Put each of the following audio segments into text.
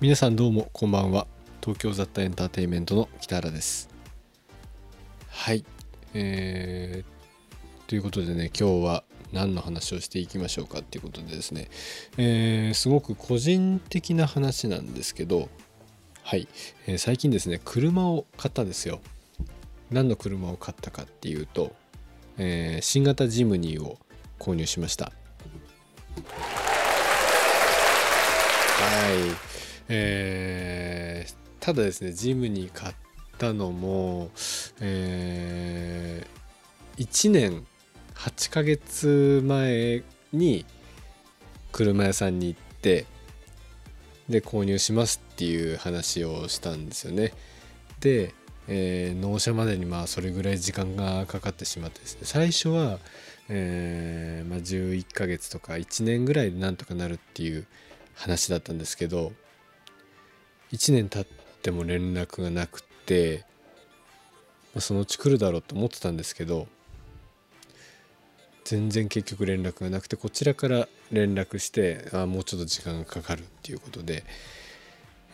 皆さんどうもこんばんは。東京雑多エンターテインメントの北原です。はい。えー、ということでね今日は何の話をしていきましょうかっていうことでですね、えー、すごく個人的な話なんですけどはい、えー、最近ですね車を買ったんですよ。何の車を買ったかっていうと、えー、新型ジムニーを購入しました。はい。えー、ただですねジムに買ったのも、えー、1年8ヶ月前に車屋さんに行ってで購入しますっていう話をしたんですよね。で、えー、納車までにまあそれぐらい時間がかかってしまってですね。最初は、えーまあ、11ヶ月とか1年ぐらいでなんとかなるっていう話だったんですけど1年経っても連絡がなくて、まあ、そのうち来るだろうと思ってたんですけど全然結局連絡がなくてこちらから連絡してあもうちょっと時間がかかるっていうことで、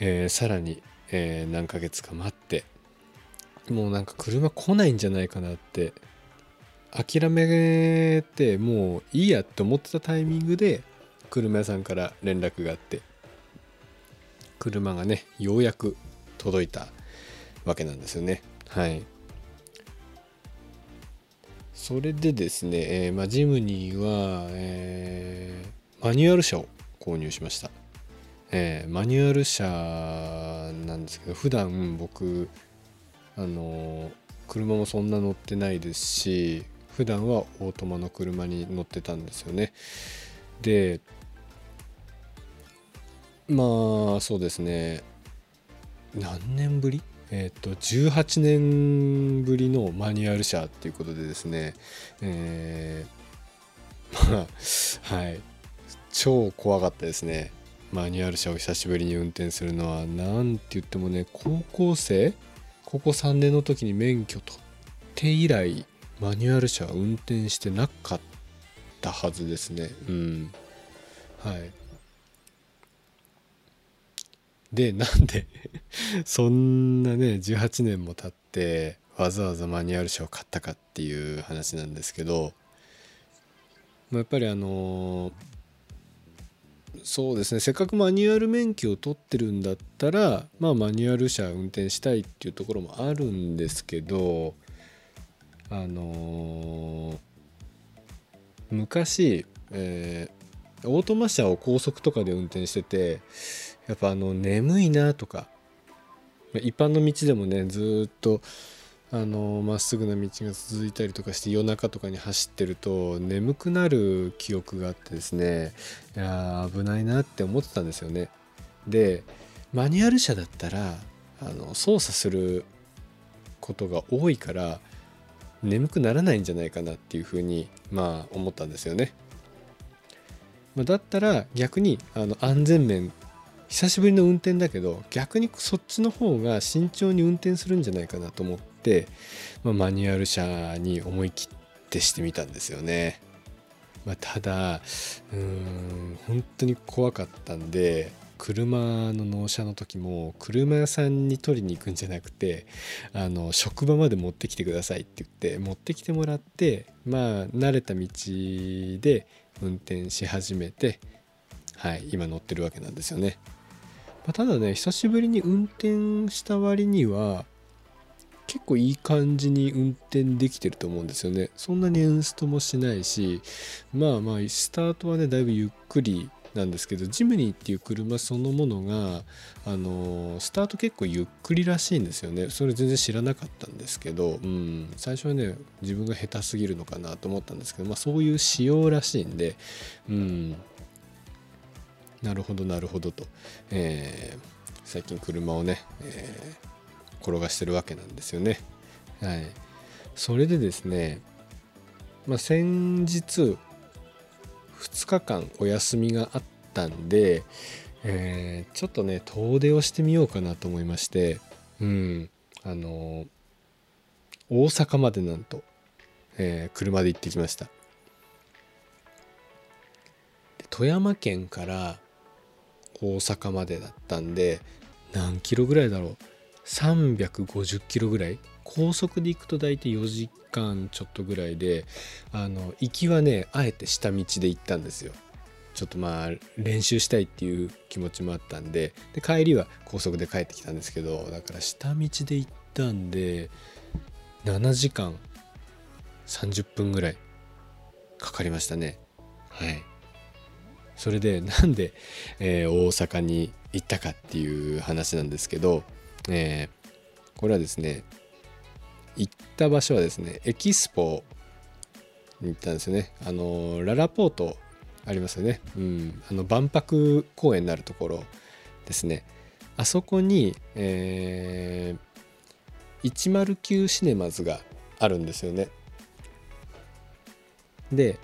えー、さらに、えー、何ヶ月か待ってもうなんか車来ないんじゃないかなって諦めてもういいやって思ってたタイミングで車屋さんから連絡があって車がねようやく届いたわけなんですよね。はい。それでですね、えー、まあ、ジムニーは、えー、マニュアル車を購入しました、えー、マニュアル車なんですけど普段僕あの車もそんな乗ってないですし普段はオートマの車に乗ってたんですよね。でまあそうですね。何年ぶり？えっ、ー、と18年ぶりのマニュアル車っていうことでですね。えー、まあはい。超怖かったですね。マニュアル車を久しぶりに運転するのは。何て言ってもね高校生？高校3年の時に免許取って以来マニュアル車は運転してなかったはずですね。うん。はい。で なんでそんなね18年も経ってわざわざマニュアル車を買ったかっていう話なんですけどまやっぱりあのそうですねせっかくマニュアル免許を取ってるんだったらまあマニュアル車運転したいっていうところもあるんですけどあの昔、えー、オートマ車を高速とかで運転しててやっぱあの眠いなとか一般の道でもねずっとあのまっすぐな道が続いたりとかして夜中とかに走ってると眠くなる記憶があってですねいや危ないなって思ってたんですよね。でマニュアル車だったらあの操作することが多いから眠くならないんじゃないかなっていうふうにまあ思ったんですよね。まだったら逆にあの安全面久しぶりの運転だけど逆にそっちの方が慎重に運転するんじゃないかなと思って、まあ、マニュアル車に思い切ってしてみたんですよね。まあ、ただうん本当に怖かったんで車の納車の時も車屋さんに取りに行くんじゃなくてあの職場まで持ってきてくださいって言って持ってきてもらってまあ慣れた道で運転し始めてはい今乗ってるわけなんですよね。まあ、ただね久しぶりに運転した割には結構いい感じに運転できてると思うんですよね。そんなにエンストもしないしまあまあスタートはねだいぶゆっくりなんですけどジムニーっていう車そのものがあのスタート結構ゆっくりらしいんですよね。それ全然知らなかったんですけど、うん、最初はね自分が下手すぎるのかなと思ったんですけど、まあ、そういう仕様らしいんで、うん、なるほどなるほどと、えー、最近車をね、えー、転がしてるわけなんですよね。はい、それでですね、まあ、先日2日間お休みがあったんで、えー、ちょっとね遠出をしてみようかなと思いましてうんあの大阪までなんと、えー、車で行ってきました。富山県から大阪までだったんで何キロぐらいだろう。350キロぐらい。高速で行くと大体4時間ちょっとぐらいであの行きはねあえて下道で行ったんですよ。ちょっとまあ練習したいっていう気持ちもあったんで。で帰りは高速で帰ってきたんですけどだから下道で行ったんで7時間30分ぐらいかかりましたね。はい。それで なんで、えー、大阪に行ったかっていう話なんですけど、えー、これはですね行った場所はですねエキスポに行ったんですよね。あのララポートありますよね。うん。あの万博公園になるところですね。あそこに、えー、109シネマズがあるんですよね。で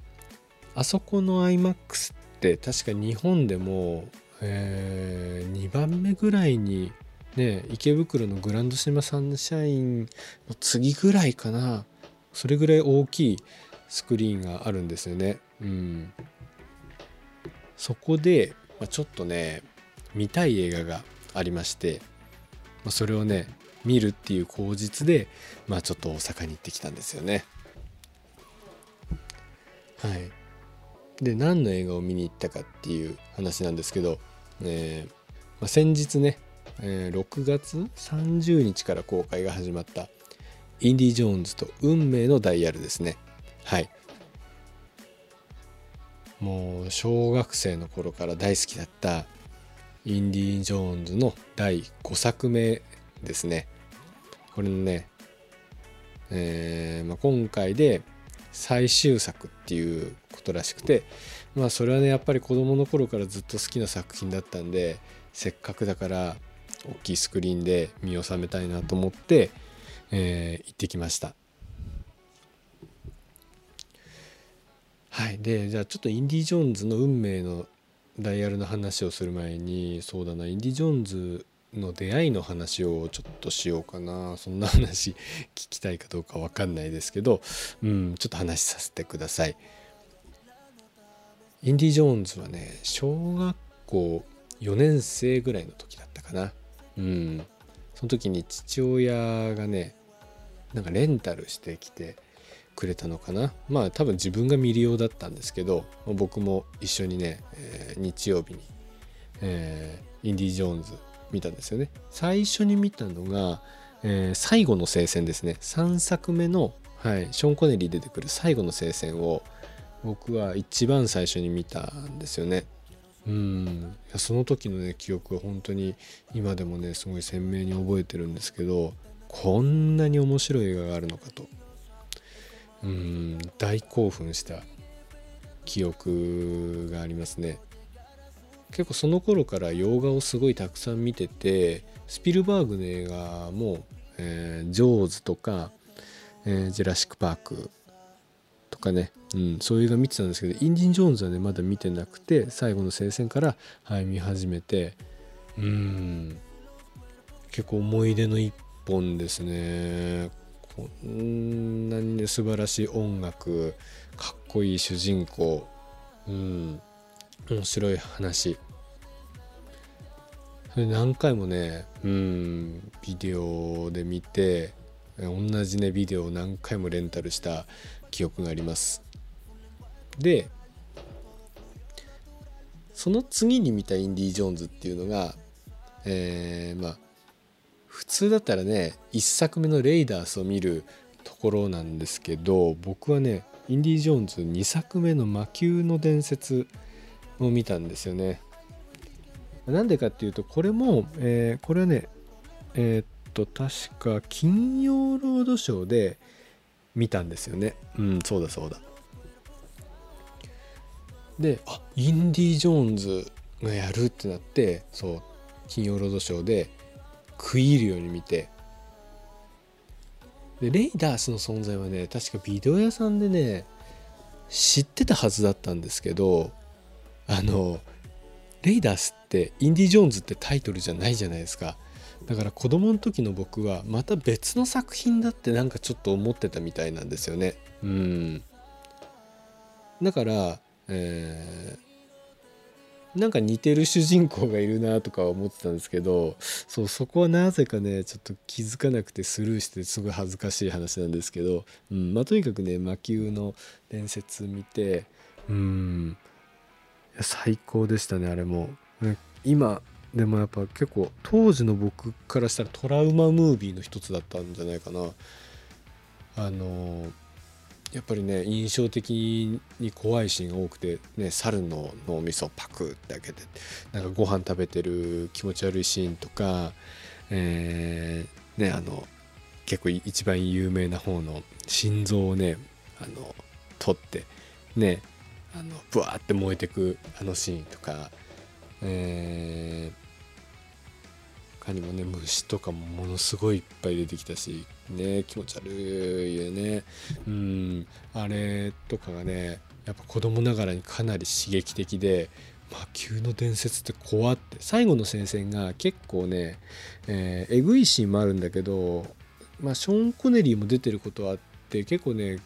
あそこの iMAX って確か日本でも、えー、2番目ぐらいにね池袋のグランドシマサンシャインの次ぐらいかな。それぐらい大きいスクリーンがあるんですよね。うん。そこで、まあ、ちょっとね見たい映画がありまして、まあ、それをね見るっていう口実でまあちょっと大阪に行ってきたんですよね。はい。で何の映画を見に行ったかっていう話なんですけど、えーまあ、先日ね、えー、6月30日から公開が始まった「インディ・ジョーンズと運命のダイヤル」ですね。はい。もう小学生の頃から大好きだったインディ・ジョーンズの第5作目ですね。これのね、えーまあ、今回で最終作っていうことらしくてまあそれはねやっぱり子どもの頃からずっと好きな作品だったんでせっかくだから大きいスクリーンで見納めたいなと思って、えー、行ってきました。はい。でじゃあちょっとインディ・ジョーンズの運命のダイヤルの話をする前にそうだなインディ・ジョーンズの出会いの話をちょっとしようかなそんな話聞きたいかどうか分かんないですけど、うん、ちょっと話させてください。インディ・ジョーンズはね小学校4年生ぐらいの時だったかな。うん、その時に父親がねなんかレンタルしてきてくれたのかなまあ多分自分が見るようだったんですけど僕も一緒にね、えー、日曜日に、えー、インディ・ジョーンズ見たんですよね。最初に見たのが、えー、最後の聖戦ですね。3作目の、はい、ショーン・コネリー出てくる最後の聖戦を僕は一番最初に見たんですよね。うん。その時のね記憶は本当に今でもねすごい鮮明に覚えてるんですけどこんなに面白い映画があるのかと。うん。大興奮した記憶がありますね。結構その頃から洋画をすごいたくさん見ててスピルバーグの映画も「えー、ジョーズ」とか、えー「ジェラシック・パーク」とかね、うん、そういう映画見てたんですけどインディン・ジョーンズはねまだ見てなくて最後の聖戦から、はい、見始めてうん結構思い出の一本ですね。こんなにね素晴らしい音楽かっこいい主人公うん。面白い話。それ何回もねうんビデオで見て同じねビデオを何回もレンタルした記憶があります。でその次に見たインディ・ジョーンズっていうのがえー、まあ普通だったらね1作目の「レイダース」を見るところなんですけど僕はねインディ・ジョーンズ2作目の「魔球の伝説」を見たんですよね。なんでかっていうとこれも、えー、これはねえー、っと確か金曜ロードショーで見たんですよね。うんそうだそうだ。であインディ・ジョーンズがやるってなってそう金曜ロードショーで食い入るように見てでレイダースの存在はね確かビデオ屋さんでね知ってたはずだったんですけどあのレイダースってインディ・ジョーンズってタイトルじゃないじゃないですか。だから子供の時の僕はまた別の作品だってなんかちょっと思ってたみたいなんですよね。うん。だから、えー、なんか似てる主人公がいるなとか思ってたんですけどそうそこはなぜかねちょっと気づかなくてスルーしてすごい恥ずかしい話なんですけど、うんまあ、とにかくね魔球の伝説見てうん。最高でしたねあれも。今でもやっぱ結構当時の僕からしたらトラウマムービーの一つだったんじゃないかな。あのやっぱりね印象的に怖いシーンが多くて、ね、猿の脳みそパクって開けてなんかご飯食べてる気持ち悪いシーンとか、えー、ねあの結構一番有名な方の心臓をねあの取ってねあのブワーって燃えてくあのシーンとか、えー、他にもね虫とかもものすごいいっぱい出てきたしね気持ち悪いよね。うんあれとかがねやっぱ子供ながらにかなり刺激的で魔球の伝説って怖って。最後の戦線が結構ね、えー、えぐいシーンもあるんだけど、まあ、ショーン・コネリーも出てることはあって結構ね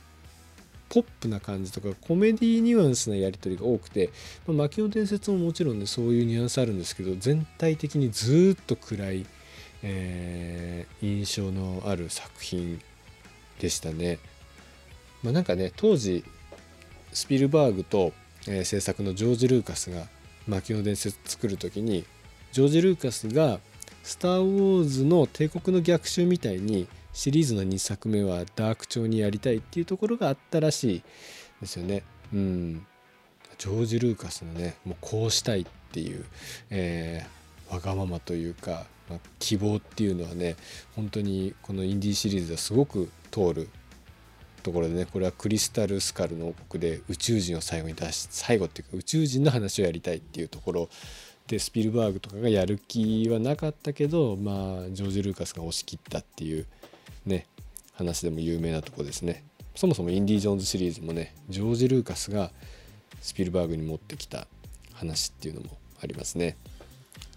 ポップな感じとかコメディニュアンスなやり取りが多くて、まあ、牧野伝説ももちろんねそういうニュアンスあるんですけど全体的にずっと暗い、えー、印象のある作品でしたね。まあ、なんかね当時スピルバーグと、えー、制作のジョージ・ルーカスが牧野伝説作る時にジョージ・ルーカスが「スター・ウォーズ」の帝国の逆襲みたいにシリーズの2作目はダーク調にやりたいっていうところがあったらしいですよね。うん、ジョージ・ルーカスのねもうこうしたいっていう、えー、わがままというか、まあ、希望っていうのはね本当にこのインディーシリーズはすごく通るところでねこれはクリスタル・スカルの王国で宇宙人を最後に出し最後っていうか宇宙人の話をやりたいっていうところでスピルバーグとかがやる気はなかったけどまあジョージ・ルーカスが押し切ったっていうね話でも有名なとこですね。そもそもインディ・ジョーンズシリーズもねジョージ・ルーカスがスピルバーグに持ってきた話っていうのもありますね。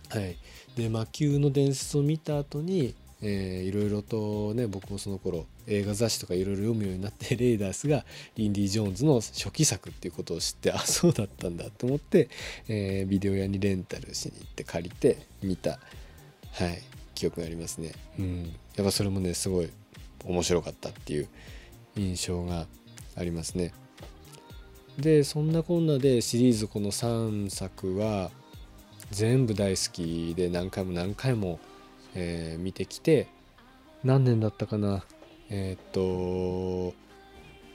はい。で魔球の伝説を見た後にえー、いろいろとね僕もその頃映画雑誌とかいろいろ読むようになって レーダースがインディ・ジョーンズの初期作っていうことを知ってあそうだったんだと思って、えー、ビデオ屋にレンタルしに行って借りて見た。はい。記憶がありますね。うん、やっぱそれもねすごい面白かったっていう印象がありますね。でそんなこんなでシリーズこの3作は全部大好きで何回も何回も、えー、見てきて何年だったかな。えー、っと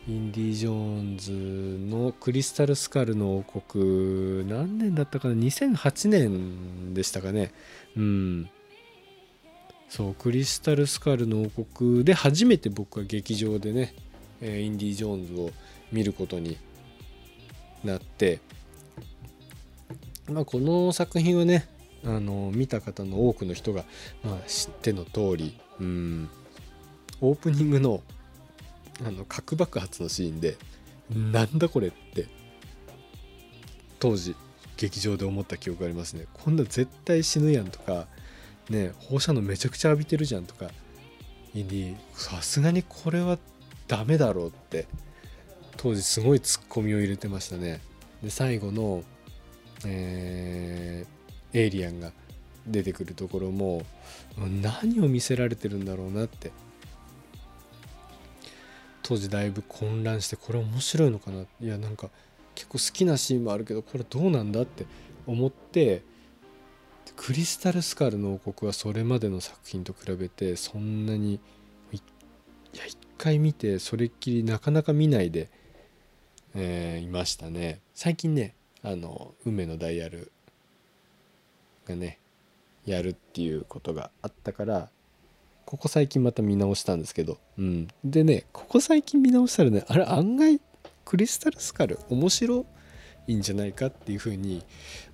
インディ・ジョーンズのクリスタル・スカルの王国何年だったかな。2008年でしたかね。うんそうクリスタル・スカルの王国で初めて僕は劇場でね、インディ・ジョーンズを見ることになって、まあ、この作品はねあの見た方の多くの人が、まあ、知っての通り、うん、オープニングのあの核爆発のシーンでなんだこれって当時劇場で思った記憶がありますね。こんな絶対死ぬやんとかね放射能めちゃくちゃ浴びてるじゃんとか。インディさすがにこれはダメだろうって。当時すごいツッコミを入れてましたね。で最後の、えー、エイリアンが出てくるところも何を見せられてるんだろうなって。当時だいぶ混乱してこれ面白いのかな？いやなんか結構好きなシーンもあるけどこれどうなんだって思ってクリスタル・スカルの王国はそれまでの作品と比べてそんなにいや一回見てそれっきりなかなか見ないで、えー、いましたね。最近ねあの運命のダイヤルがねやるっていうことがあったからここ最近また見直したんですけど、うん、でねここ最近見直したらねあれ案外クリスタルスカル面白いんじゃないかっていうふうに、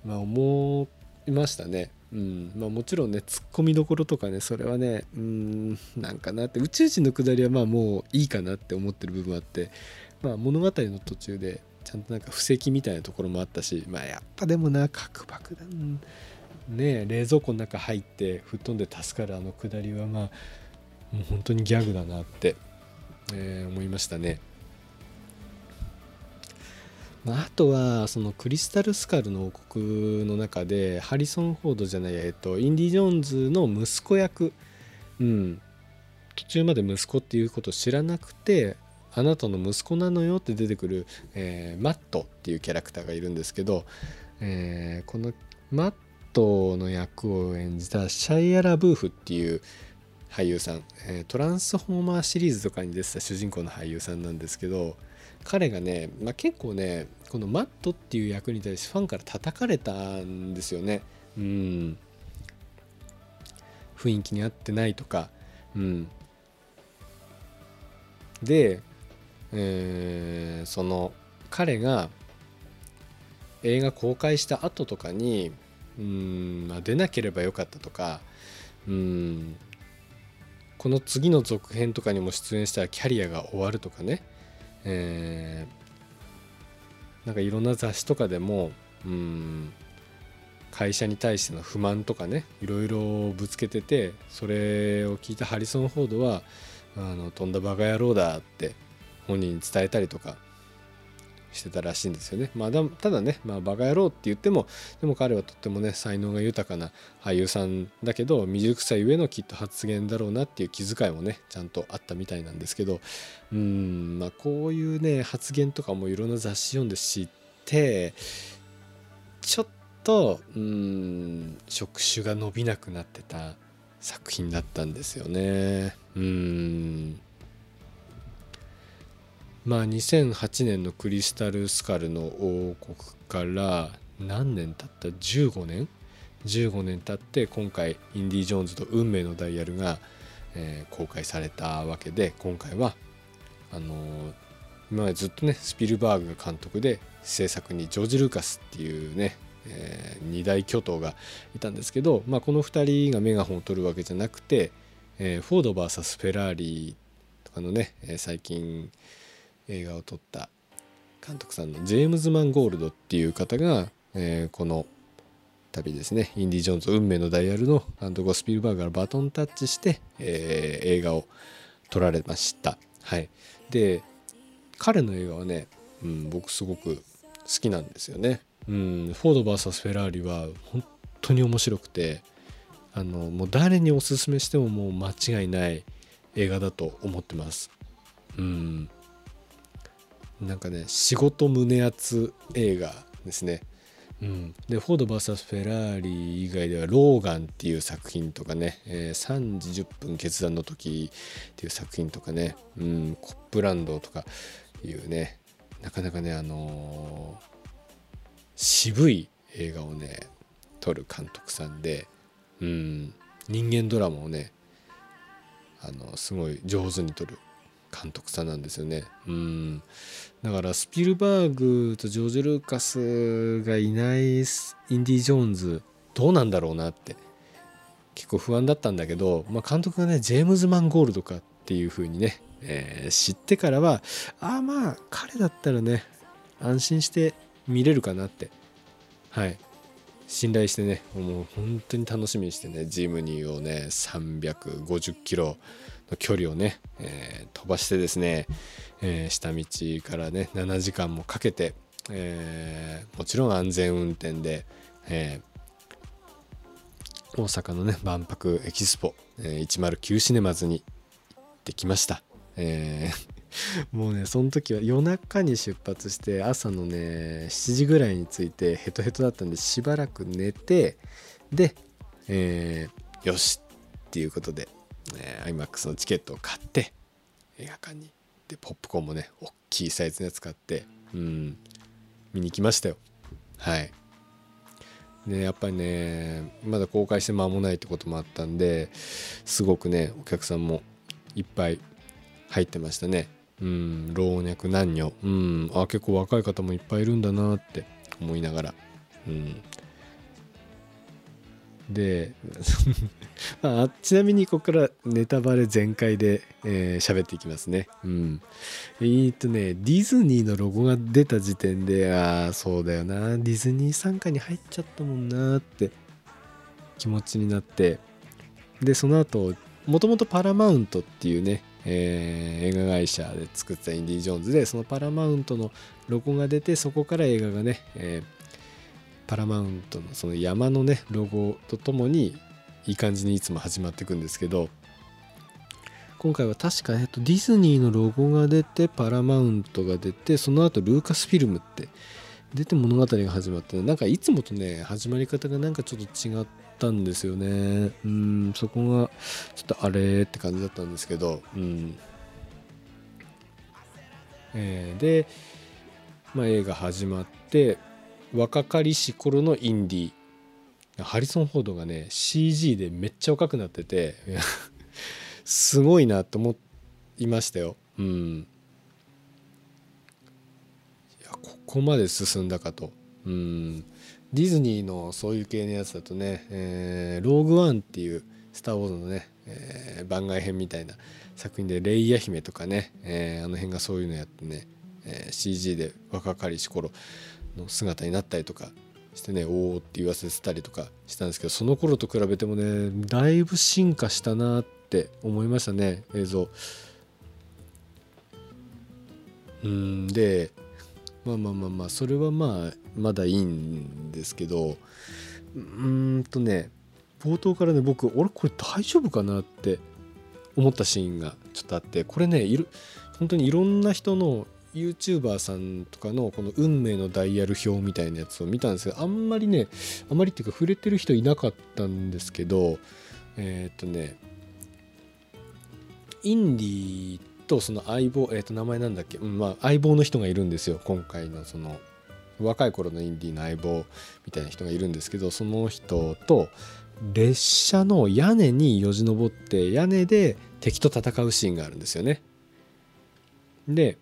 まあ、思いましたね。うんまあ、もちろんねツッコミどころとかねそれはねうんなんかなって宇宙人のくだりはまあもういいかなって思ってる部分あって、まあ、物語の途中でちゃんとなんか布石みたいなところもあったし、まあ、やっぱでもな核爆弾ね冷蔵庫の中入って吹っ飛んで助かるあのくだりはまあもう本当にギャグだなって、えー、思いましたね。まあとはそのクリスタル・スカルの王国の中でハリソン・フォードじゃない、えっと、インディ・ジョーンズの息子役、うん、途中まで息子っていうことを知らなくてあなたの息子なのよって出てくる、えー、マットっていうキャラクターがいるんですけど、えー、このマットの役を演じたシャイアラ・ブーフっていう俳優さん、えー、トランスフォーマーシリーズとかに出てた主人公の俳優さんなんですけど彼がね、まあ、結構ねこのマットっていう役に対してファンから叩かれたんですよね。うん。雰囲気に合ってないとか。うん。で、えー、その彼が映画公開した後とかにうん、出なければよかったとか。うん。この次の続編とかにも出演したらキャリアが終わるとかね、えー、なんかいろんな雑誌とかでもうん会社に対しての不満とかねいろいろぶつけててそれを聞いたハリソン・フォードはあの飛んだバカ野郎だって本人に伝えたりとかしてたらしいんですよね。まあ、ただね、まあ、バカ野郎って言ってもでも彼はとってもね才能が豊かな俳優さんだけど未熟さゆえのきっと発言だろうなっていう気遣いもねちゃんとあったみたいなんですけどうんまあこういうね発言とかもいろんな雑誌読んで知ってちょっとうん触手が伸びなくなってた作品だったんですよね。うんまあ2008年のクリスタル・スカルの王国から何年経った？15年？15年経って今回インディ・ジョーンズと運命のダイヤルが、公開されたわけで今回はあの、今までずっとねスピルバーグが監督で制作にジョージ・ルーカスっていうね、二大巨頭がいたんですけど、まあ、この2人がメガホンを取るわけじゃなくて、フォード VS フェラーリとかのね、最近映画を撮った監督さんのジェームズ・マンゴールドっていう方が、えー、この旅ですねインディ・ジョーンズ運命のダイヤルの監督をスピルバーグからバトンタッチして、えー、映画を撮られました。はい。で彼の映画はね、うん、僕すごく好きなんですよね。うんフォード VS フェラーリは本当に面白くてあのもう誰におすすめしてももう間違いない映画だと思ってます。うん。なんかね仕事胸熱映画ですね。うん、でフォード VS フェラーリ以外では「ローガン」っていう作品とかね「えー、3時10分決断の時」っていう作品とかね、うん、コップランドとかいうねなかなかねあのー、渋い映画をね撮る監督さんで、うん、人間ドラマをねあのすごい上手に撮る監督さんなんですよね。うんだからスピルバーグとジョージ・ルーカスがいないインディ・ジョーンズどうなんだろうなって結構不安だったんだけど、まあ、監督がねジェームズ・マンゴールドかっていう風にね、えー、知ってからはああまあ彼だったらね安心して見れるかなって。はい。信頼してねもう本当に楽しみにしてねジムニーをね350キロの距離をね、えー、飛ばしてですね、えー、下道からね7時間もかけて、えー、もちろん安全運転で、え大阪のね万博エキスポ、え109シネマズに行ってきました。え もうねその時は夜中に出発して朝のね7時ぐらいに着いてヘトヘトだったんでしばらく寝てで、え、よしっていうことでえ IMAX のチケットを買って映画館に。でポップコーンもね大きいサイズのやつ買ってうん見に行きましたよ。はい。ねやっぱりねまだ公開して間もないってこともあったんですごくねお客さんもいっぱい入ってましたね。うん老若男女。うんあ結構若い方もいっぱいいるんだなって思いながら。うん。で まあ、ちなみにここからネタバレ全開で喋、えー、っていきますね。うん。えー、っとね、ディズニーのロゴが出た時点で、ああ、そうだよな、ディズニー傘下に入っちゃったもんなって気持ちになって、で、その後、もともとパラマウントっていうね、えー、映画会社で作ったインディ・ジョーンズでそのパラマウントのロゴが出てそこから映画がね、え、パラマウントのその山のねロゴとともにいい感じにいつも始まっていくんですけど今回は確か、えっと、ディズニーのロゴが出てパラマウントが出てその後ルーカスフィルムって出て物語が始まってなんかいつもとね始まり方がなんかちょっと違ったんですよね。うんそこがちょっとあれって感じだったんですけどうん。えー、で、まあ、映画始まって若かりし頃のインディハリソン・フォードがね CG でめっちゃ若くなってて すごいなと思いましたよ。うん。いやここまで進んだかと。うん。ディズニーのそういう系のやつだとね、えー、ローグワンっていう「スター・ウォーズ」のね、えー、番外編みたいな作品でレイヤ姫とかね、えー、あの辺がそういうのやってね、えー、CG で若かりし頃の姿になったりとかしてねおおって言わせてたりとかしたんですけどその頃と比べてもねだいぶ進化したなって思いましたね映像。うんでまあまあまあまあそれはまあまだいいんですけどうんとね冒頭からね僕俺これ大丈夫かなって思ったシーンがちょっとあってこれねいる本当にいろんな人の YouTuber さんとかのこの運命のダイヤル表みたいなやつを見たんですけどあんまりねあんまりっていうか触れてる人いなかったんですけどえっ、とねインディとその相棒えっ、と名前なんだっけ、うんまあ、相棒の人がいるんですよ今回のその若い頃のインディの相棒みたいな人がいるんですけどその人と列車の屋根によじ登って屋根で敵と戦うシーンがあるんですよね。で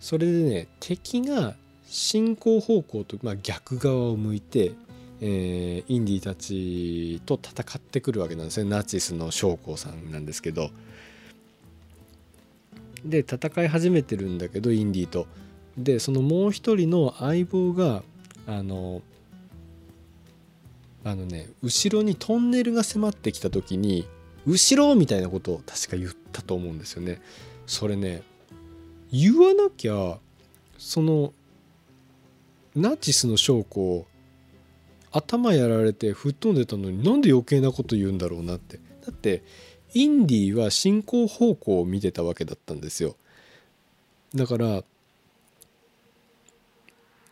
それでね敵が進行方向と、まあ、逆側を向いて、えー、インディたちと戦ってくるわけなんですね。ナチスの将校さんなんですけど。で戦い始めてるんだけどインディと。でそのもう一人の相棒があのあのね後ろにトンネルが迫ってきた時に後ろみたいなことを確か言ったと思うんですよね。それね言わなきゃそのナチスの将校頭やられて吹っ飛んでたのになんで余計なこと言うんだろうなって。だってインディは進行方向を見てたわけだったんですよ。だから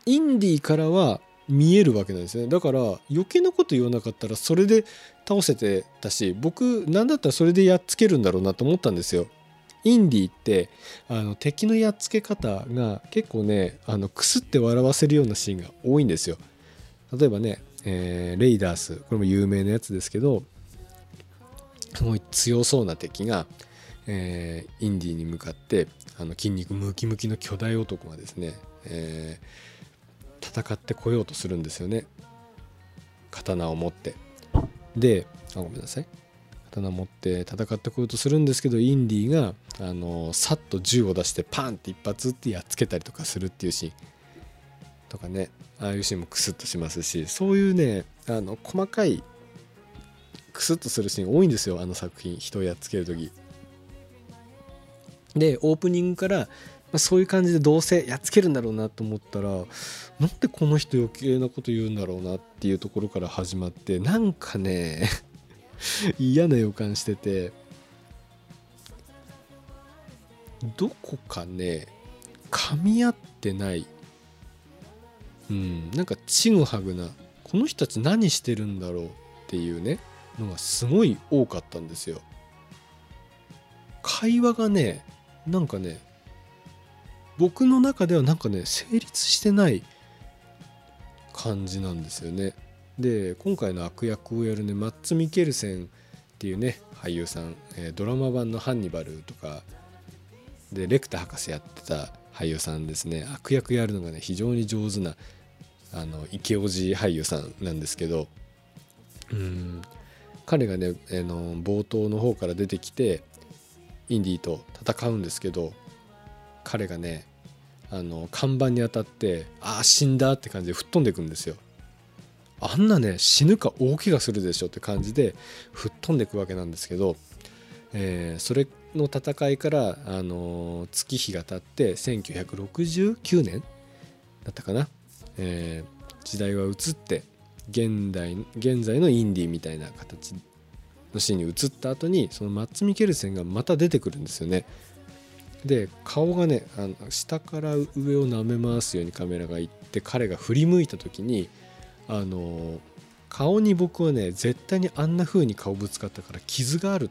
インディからは見えるわけなんですね。だから余計なこと言わなかったらそれで倒せてたし僕なんだったらそれでやっつけるんだろうなと思ったんですよ。インディーってあの敵のやっつけ方が結構ねあのくすって笑わせるようなシーンが多いんですよ。例えばね、えー、レイダースこれも有名なやつですけどすごい強そうな敵が、えー、インディーに向かってあの筋肉ムキムキの巨大男がですね、えー、戦ってこようとするんですよね。刀を持って。であごめんなさい。刀持って戦ってこようとするんですけどインディがあのさっと銃を出してパンって一発ってやっつけたりとかするっていうシーン。とかねああいうシーンもクスッとしますしそういうねあの細かいクスッとするシーン多いんですよあの作品。人をやっつける時。でオープニングから、ま、そういう感じでどうせやっつけるんだろうなと思ったらなんでこの人余計なこと言うんだろうなっていうところから始まってなんかね 嫌な予感してて。どこかね噛み合ってない。うんなんかちぐはぐな。この人たち何してるんだろうっていうねのがすごい多かったんですよ。会話がねなんかね僕の中ではなんかね成立してない感じなんですよね。で今回の悪役をやるねマッツ・ミケルセンっていうね俳優さん、えー、ドラマ版の「ハンニバル」とかでレクター博士やってた俳優さんですね。悪役やるのがね非常に上手なあのイケオジ俳優さんなんですけどうん彼がね、え、の冒頭の方から出てきてインディと戦うんですけど彼がねあの看板に当たってああ死んだって感じで吹っ飛んでいくんですよ。あんなね死ぬか大怪我するでしょって感じで吹っ飛んでいくわけなんですけど、えー、それの戦いから、あの月日が経って1969年だったかな、えー、時代は移って現代現在のインディーみたいな形のシーンに移った後にそのマッツ・ミケルセンがまた出てくるんですよね。で顔がねあの下から上を舐め回すようにカメラがいって彼が振り向いた時にあの顔に僕はね絶対にあんな風に顔ぶつかったから傷があるっ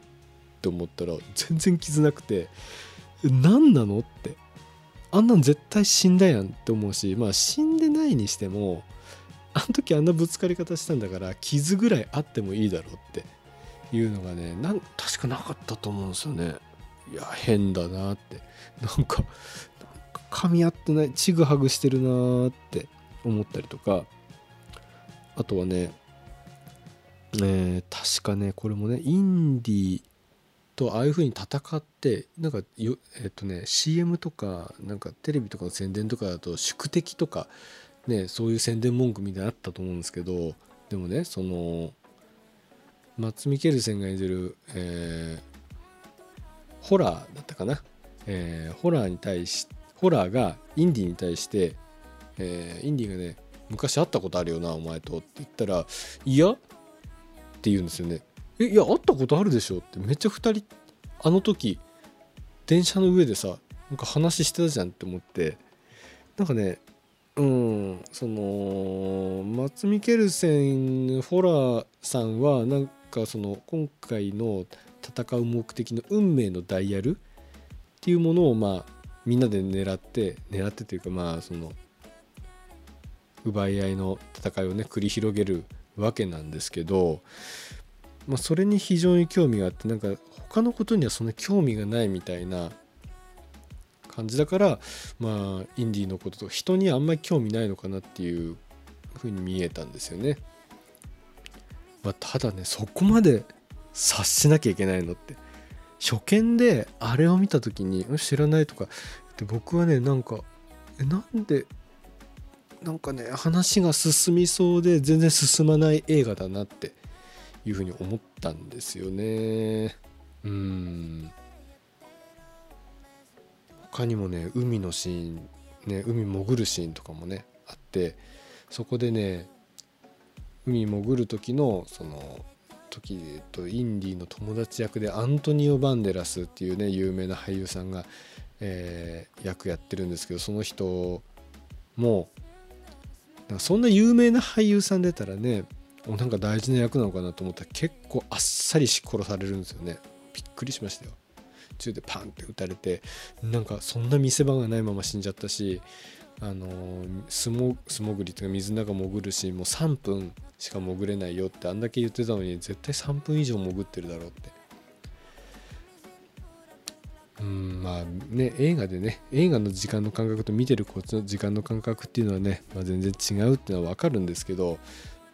て思ったら全然傷なくて何なのって。あんなん絶対死んだやんって思うしまあ死んでないにしてもあの時あんなぶつかり方したんだから傷ぐらいあってもいいだろうって。いうのがねなん確かなかったと思うんですよね。いや変だなって。なんか噛み合ってない。ちぐはぐしてるなって思ったりとか。あとはねえー、確かねこれもねインディとああいう風に戦ってなんかえっ、とね CM とかなんかテレビとかの宣伝とかだと宿敵とかねそういう宣伝文句みたいなのあったと思うんですけどでもねそのマッツ・ミケルセンが演じる、えー、ホラーだったかな、えー、ホラーに対しホラーがインディに対して、えー、インディがね昔会ったことあるよなお前とって言ったらいや？って言うんですよね。えいや会ったことあるでしょってめっちゃ2人あの時電車の上でさなんか話してたじゃんって思って。なんかねうんそのマッツ・ミケルセンホラーさんはなんかその今回の戦う目的の運命のダイヤルっていうものをまあみんなで狙って狙ってというかまあその奪い合いの戦いをね繰り広げるわけなんですけど、まあ、それに非常に興味があってなんか他のことにはそんな興味がないみたいな感じだからまあインディーのことと人にあんまり興味ないのかなっていうふうに見えたんですよね。まあ、ただねそこまで察しなきゃいけないのって初見であれを見た時に知らないとかで僕はねなんかえなんでなんかね話が進みそうで全然進まない映画だなっていうふうに思ったんですよね。うん。他にもね海のシーンね海潜るシーンとかもねあってそこでね海潜る時のその時とインディの友達役でアントニオ・バンデラスっていうね有名な俳優さんが、えー、役やってるんですけどその人もそんな有名な俳優さん出たらねなんか大事な役なのかなと思ったら結構あっさりし殺されるんですよね。びっくりしましたよ。銃でパンって撃たれてなんかそんな見せ場がないまま死んじゃったしあの素潜りというか水の中潜るしもう3分しか潜れないよってあんだけ言ってたのに絶対3分以上潜ってるだろうって。うんまあね映画でね映画の時間の感覚と見てるこっちの時間の感覚っていうのはね、まあ、全然違うっていうのは分かるんですけど、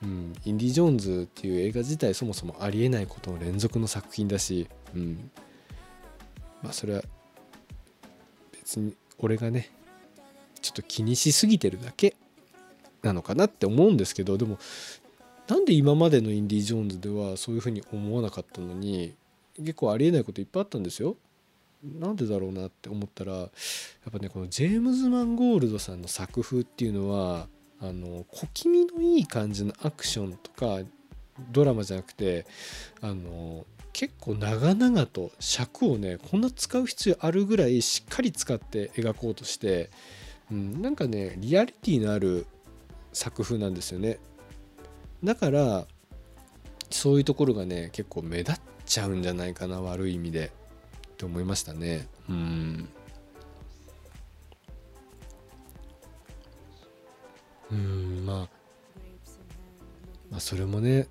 うん、インディ・ジョーンズっていう映画自体そもそもありえないことの連続の作品だし、うんまあそれは別に俺がねちょっと気にしすぎてるだけなのかなって思うんですけどでもなんで今までのインディ・ジョーンズではそういうふうに思わなかったのに結構ありえないこといっぱいあったんですよ。なんでだろうなって思ったらやっぱねこのジェームズ・マンゴールドさんの作風っていうのはあの小気味のいい感じのアクションとかドラマじゃなくてあの結構長々と尺をねこんな使う必要あるぐらいしっかり使って描こうとしてうん、なんかねリアリティのある作風なんですよね。だからそういうところがね結構目立っちゃうんじゃないかな悪い意味で。って思いましたね。うん。うんまあまあそれもね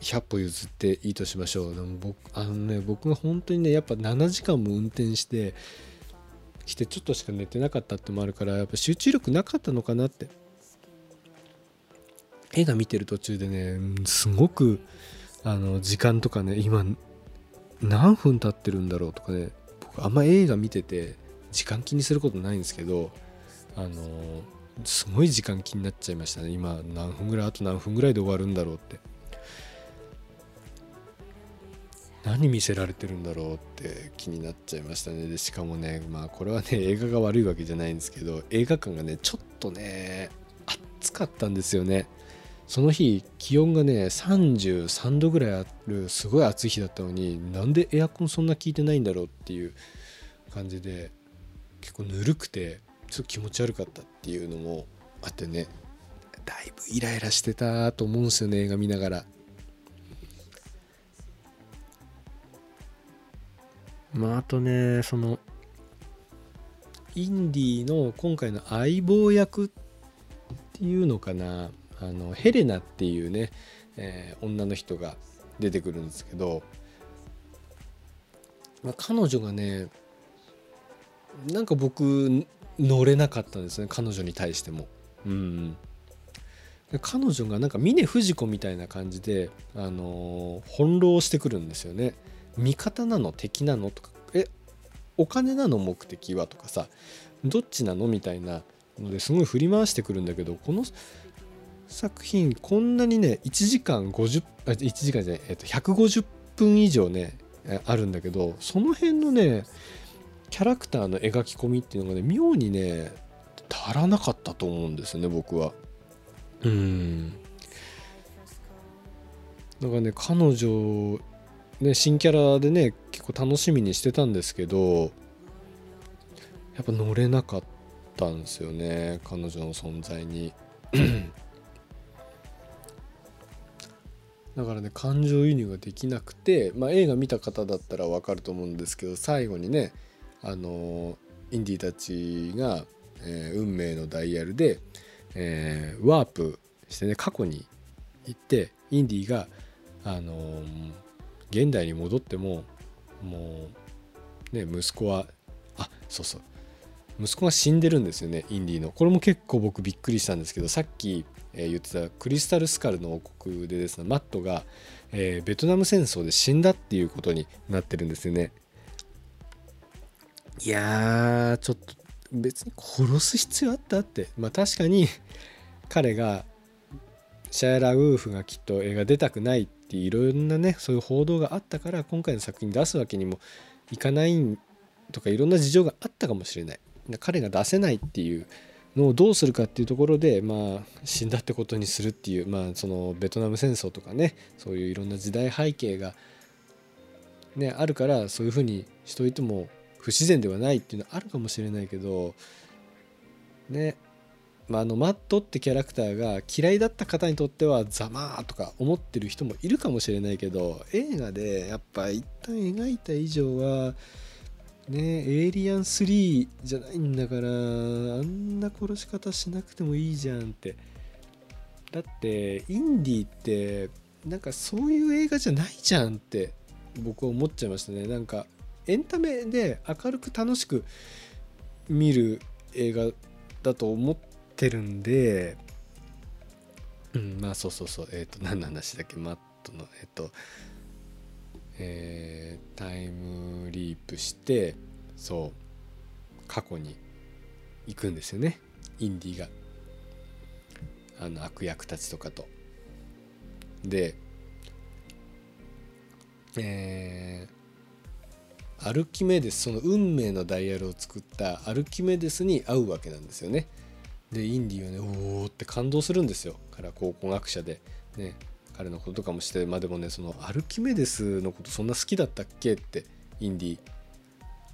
100歩譲っていいとしましょう。でも僕あのね僕が本当にねやっぱ7時間も運転してしてちょっとしか寝てなかったってもあるからやっぱ集中力なかったのかなって。映画見てる途中でねすごくあの時間とかね今何分経ってるんだろうとかね僕あんま映画見てて時間気にすることないんですけどあのすごい時間気になっちゃいましたね。今何分ぐらいあと何分ぐらいで終わるんだろうって。何見せられてるんだろうって気になっちゃいましたね。でしかもねまあこれはね映画が悪いわけじゃないんですけど映画館がねちょっとね暑かったんですよね。その日気温がね33度ぐらいあるすごい暑い日だったのになんでエアコンそんな効いてないんだろうっていう感じで結構ぬるくてちょっと気持ち悪かったっていうのもあってね。だいぶイライラしてたと思うんですよね映画見ながら。まああとねそのインディの今回の相棒役っていうのかな。あのヘレナっていうね、えー、女の人が出てくるんですけど、まあ、彼女がねなんか僕乗れなかったんですね彼女に対しても。うん彼女がなんか峰不二子みたいな感じで、あのー、翻弄してくるんですよね。味方なの敵なのとかえお金なの目的はとかさどっちなのみたいなのですごい振り回してくるんだけどこの作品こんなにね1時間50あ1時間じゃない、えっと、150分以上ねあるんだけどその辺のねキャラクターの描き込みっていうのがね妙にね足らなかったと思うんですよね僕は。うんだからね彼女ね新キャラでね結構楽しみにしてたんですけどやっぱ乗れなかったんですよね彼女の存在にだからね感情移入ができなくて、まあ、映画見た方だったら分かると思うんですけど最後にねあのインディたちが、えー、運命のダイヤルで、えー、ワープしてね過去に行ってインディが、あの、現代に戻ってももうね息子はあそうそう息子が死んでるんですよねインディの。これも結構僕びっくりしたんですけどさっき、え、言ってたクリスタルスカルの王国でですねマットが、え、ベトナム戦争で死んだっていうことになってるんですよね。いやーちょっと別に殺す必要あったって。まあ確かに彼がシャイラ・ウーフがきっと映画出たくないっていろんなねそういう報道があったから今回の作品出すわけにもいかないとかいろんな事情があったかもしれない。彼が出せないっていうのをどうするかっていうところでまあ死んだってことにするっていうまあそのベトナム戦争とかねそういういろんな時代背景がねあるからそういうふうにしといても不自然ではないっていうのはあるかもしれないけどねまあ、あのマットってキャラクターが嫌いだった方にとってはざまーとか思ってる人もいるかもしれないけど映画でやっぱ一旦描いた以上はねエイリアン3じゃないんだからあんな殺し方しなくてもいいじゃんって。だってインディってなんかそういう映画じゃないじゃんって僕は思っちゃいましたね。なんかエンタメで明るく楽しく見る映画だと思ってるんで、うん、まあそうそうそう。えっ、ー、と何の話だっけ？マットのえっ、ー、とえー、タイムリープしてそう過去に行くんですよね。インディーが。あの悪役たちとかと。でえー、アルキメデスその運命のダイヤルを作ったアルキメデスに会うわけなんですよね。でインディーはねおおって感動するんですよ。から考古学者で。ね。彼のこととかもしてまあでもねそのアルキメデスのことそんな好きだったっけってインディ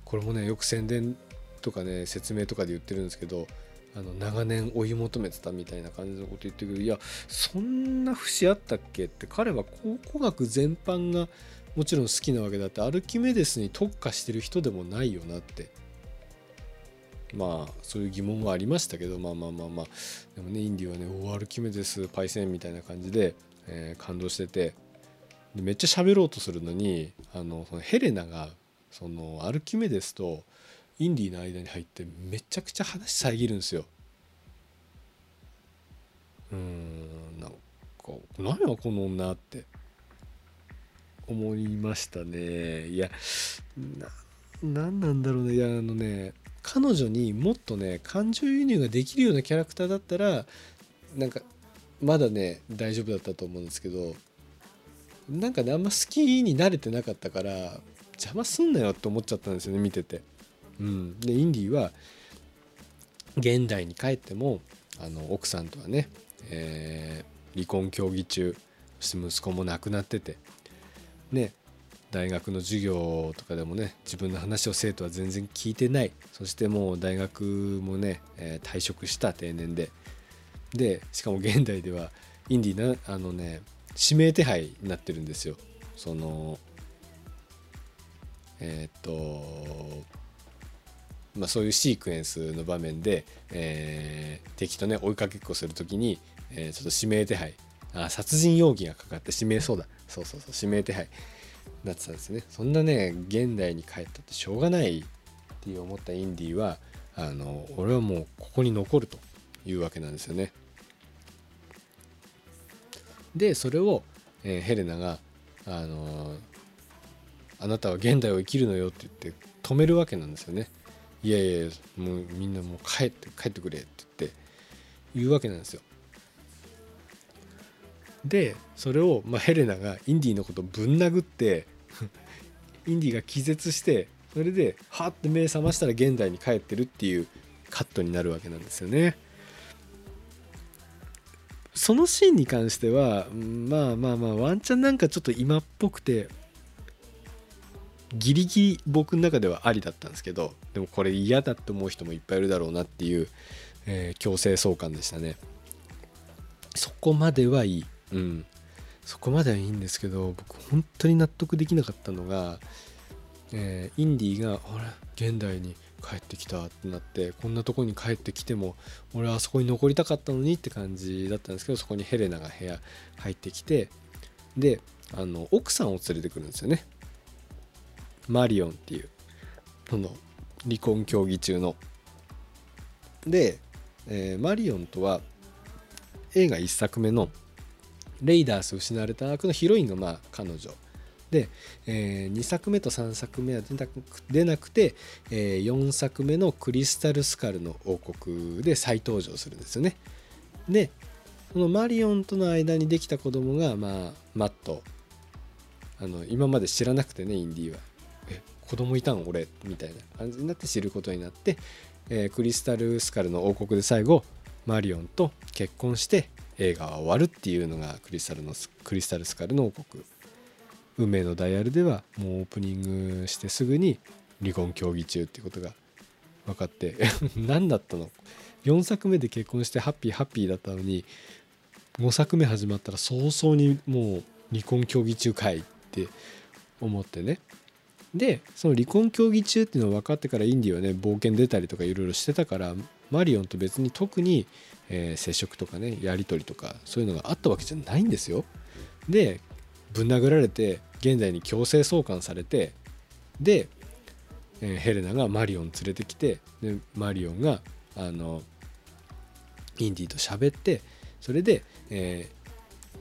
これもねよく宣伝とかね説明とかで言ってるんですけどあの長年追い求めてたみたいな感じのこと言ってるけどいやそんな節あったっけって彼は考古学全般がもちろん好きなわけだってアルキメデスに特化してる人でもないよなって。まあそういう疑問はありましたけどまあまあまあまあ。でもねインディはね「おアルキメデスパイセン」みたいな感じで、えー、感動しててめっちゃ喋ろうとするのにあのそのヘレナがそのアルキメデスとインディの間に入ってめちゃくちゃ話遮るんですよ。うんなんか何やこの女って。思いましたね。いやな何なんだろうね。いやあのね彼女にもっとね感情輸入ができるようなキャラクターだったらなんかまだね大丈夫だったと思うんですけどなんかねあんま好きに慣れてなかったから邪魔すんなよって思っちゃったんですよね見てて。うん、でインディは現代に帰ってもあの奥さんとはね、えー、離婚協議中そして息子も亡くなっててね大学の授業とかでもね自分の話を生徒は全然聞いてない。そしてもう大学もね、えー、退職した定年で。でしかも現代ではインディなあのね指名手配になってるんですよ。そのえっ、とまあ、そういうシークエンスの場面で、えー、敵とね追いかけっこする時に、えー、ちょっと指名手配。あ殺人容疑がかかって指名そうだそうそうそう指名手配なってたんですね。そんなね現代に帰ったってしょうがないって思ったインディーはあの俺はもうここに残るというわけなんですよね。でそれを、えー、ヘレナがあのあなたは現代を生きるのよって言って止めるわけなんですよねいやいやもうみんなもう帰って帰ってくれって言って言うわけなんですよでそれを、まあ、ヘレナがインディのことぶん殴って インディが気絶してそれではって目覚ましたら現代に帰ってるっていうカットになるわけなんですよね。そのシーンに関してはまあまあまあワンチャンなんかちょっと今っぽくてギリギリ僕の中ではありだったんですけどでもこれ嫌だって思う人もいっぱいいるだろうなっていう、えー、強制送還でしたね。そこまではいい。うん。そこまではいいんですけど僕本当に納得できなかったのが、えー、インディが「あれ？現代に帰ってきた」ってなってこんなとこに帰ってきても俺はあそこに残りたかったのにって感じだったんですけどそこにヘレナが部屋入ってきてであの奥さんを連れてくるんですよね。マリオンっていうその離婚協議中の。で、えー、マリオンとは映画1作目のレイダース失われた悪のヒロインがまあ彼女。で、えー、2作目と3作目は出なくて、えー、4作目のクリスタルスカルの王国で再登場するんですよね。でそのマリオンとの間にできた子供がまあマット。あの今まで知らなくてねインディーは。え子供いたん俺？みたいな感じになって知ることになって、えー、クリスタルスカルの王国で最後マリオンと結婚して映画は終わるっていうのがクリスタルのクリスタルスカルの王国。運命のダイヤルではもうオープニングしてすぐに離婚協議中っていうことが分かって 何だったの？4作目で結婚してハッピーハッピーだったのに5作目始まったら早々にもう離婚協議中かいって思ってねでその離婚協議中っていうのが分かってからインディはね冒険出たりとかいろいろしてたからマリオンと別に特にえー、接触とかねやり取りとかそういうのがあったわけじゃないんですよ。でぶん殴られて現在に強制送還されてで、え、ヘレナがマリオン連れてきてでマリオンがあのインディと喋ってそれで、え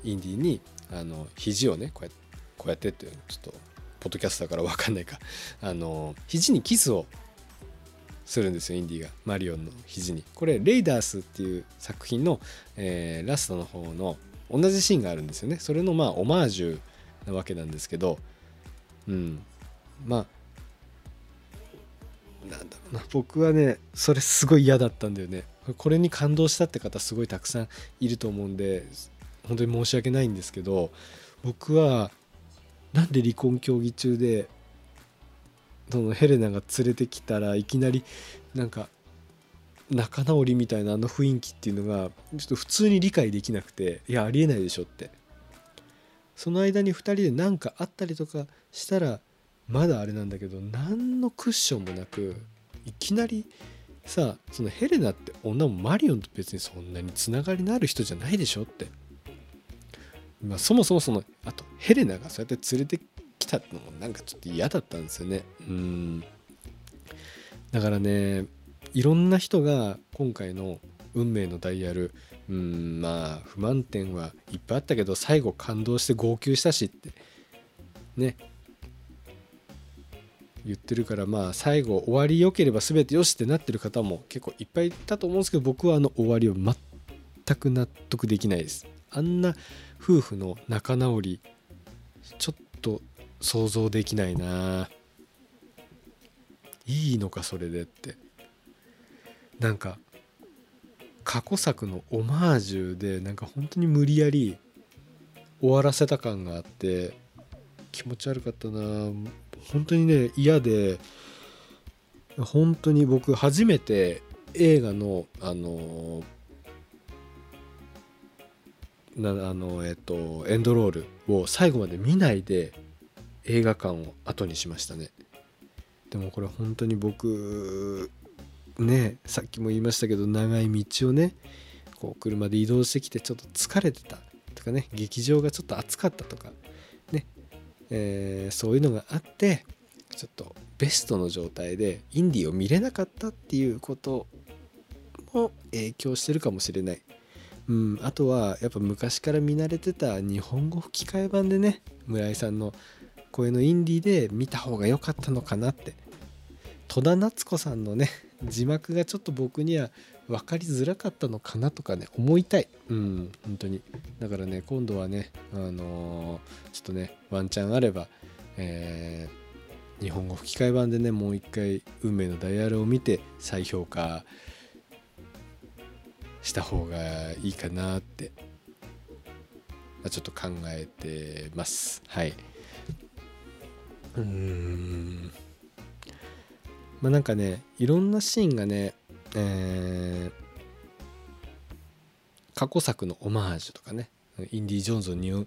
ー、インディにあの肘をねこうやってこうやってってちょっとポッドキャストだから分かんないか。あの肘にキスをするんですよインディが。マリオンの肘に。これレイダースっていう作品の、えー、ラストの方の同じシーンがあるんですよね。それのまあオマージュなわけなんですけどうん。まあなんだろうな。僕はねそれすごい嫌だったんだよね。これに感動したって方すごいたくさんいると思うんで本当に申し訳ないんですけど僕はなんで離婚協議中でそのヘレナが連れてきたらいきなりなんか仲直りみたいなあの雰囲気っていうのがちょっと普通に理解できなくていやありえないでしょって。その間に2人で何かあったりとかしたらまだあれなんだけど何のクッションもなくいきなりさそのヘレナって女もマリオンと別にそんなにつながりのある人じゃないでしょって、まあ、そもそもそのあとヘレナがそうやって連れてきたのもなんかちょっと嫌だったんですよね。うん。だからねいろんな人が今回の運命のダイヤルうんまあ不満点はいっぱいあったけど最後感動して号泣したしってね。言ってるからまあ最後終わり良ければ全てよしってなってる方も結構いっぱいいたと思うんですけど僕はあの終わりを全く納得できないです。あんな夫婦の仲直りちょっと想像できないな。いいのかそれでって。なんか過去作のオマージュでなんか本当に無理やり終わらせた感があって気持ち悪かったな。本当にね嫌で本当に僕初めて映画のあのなあのえっとエンドロールを最後まで見ないで映画館を後にしましたね。でもこれ本当に僕ねさっきも言いましたけど長い道をねこう車で移動してきてちょっと疲れてたとかね劇場がちょっと暑かったとかね、えー、そういうのがあってちょっとベストの状態でインディを見れなかったっていうことも影響してるかもしれない。うん、あとはやっぱ昔から見慣れてた日本語吹き替え版でね村井さんの声のインディーで見た方が良かったのかなって戸田夏子さんのね字幕がちょっと僕には分かりづらかったのかなとかね思いたい。うん本当に。だからね今度はねあのー、ちょっとねワンチャンあればえー、日本語吹き替え版でねもう一回「運命のダイヤル」を見て再評価した方がいいかなって、まあ、ちょっと考えてます。はい。うん。まあなんかねいろんなシーンがねえー、過去作のオマージュとかねインディ・ジョーンズを匂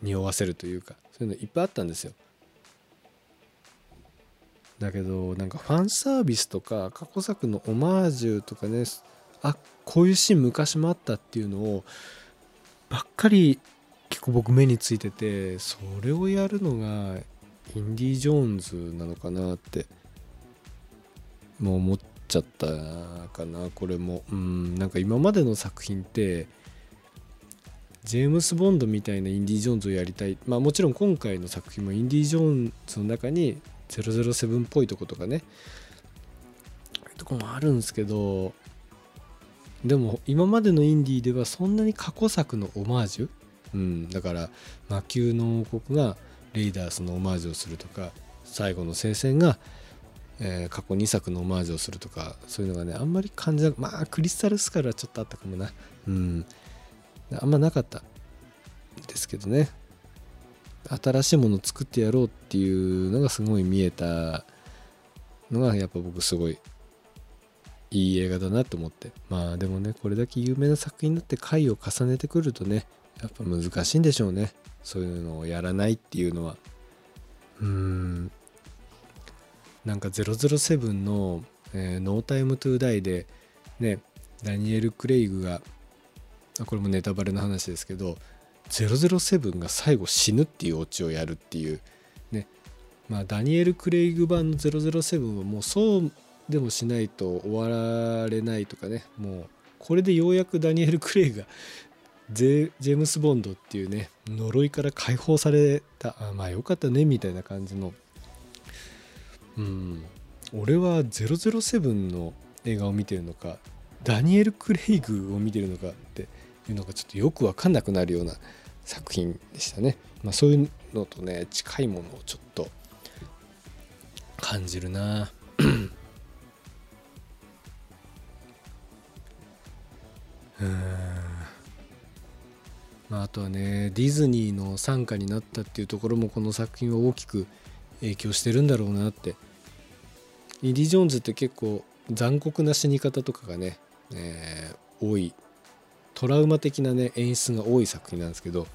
匂わせるというかそういうのいっぱいあったんですよ。だけどなんかファンサービスとか過去作のオマージュとかねあこういうシーン昔もあったっていうのをばっかり結構僕目についててそれをやるのがインディ・ジョーンズなのかなっても思っちゃったかなこれも。うんなんか今までの作品ってジェームス・ボンドみたいなインディ・ジョーンズをやりたい。まあもちろん今回の作品もインディ・ジョーンズの中に007っぽいとことかね。とこもあるんですけどでも今までのインディーではそんなに過去作のオマージュ、うん、だから魔球の王国がレイダースのオマージュをするとか最後の聖戦が、えー、過去2作のオマージュをするとかそういうのがねあんまり感じなくまあクリスタルスカルはちょっとあったかもな。うん。あんまなかった。ですけどね。新しいものを作ってやろうっていうのがすごい見えたのがやっぱ僕すごいいい映画だなと思って。まあでもねこれだけ有名な作品になって回を重ねてくるとねやっぱ難しいんでしょうね。そういうのをやらないっていうのは。うーん。なんか007の、えー、ノータイムトゥーダイでねダニエル・クレイグがこれもネタバレの話ですけど007が最後死ぬっていうオチをやるっていうねまあダニエル・クレイグ版の007はもうそうでもしないと終わられないとかねもうこれでようやくダニエル・クレイグが ジェームス・ボンドっていうね呪いから解放されたあまあよかったねみたいな感じのうん。俺は007の映画を見てるのかダニエル・クレイグを見てるのかっていうのがちょっとよく分かんなくなるような作品でしたね、まあ、そういうのとね近いものをちょっと感じるな。うん。まあ、あとはねディズニーの傘下になったっていうところもこの作品は大きく影響してるんだろうなってイディ・ジョーンズって結構残酷な死に方とかがね、えー、多い。トラウマ的なね演出が多い作品なんですけど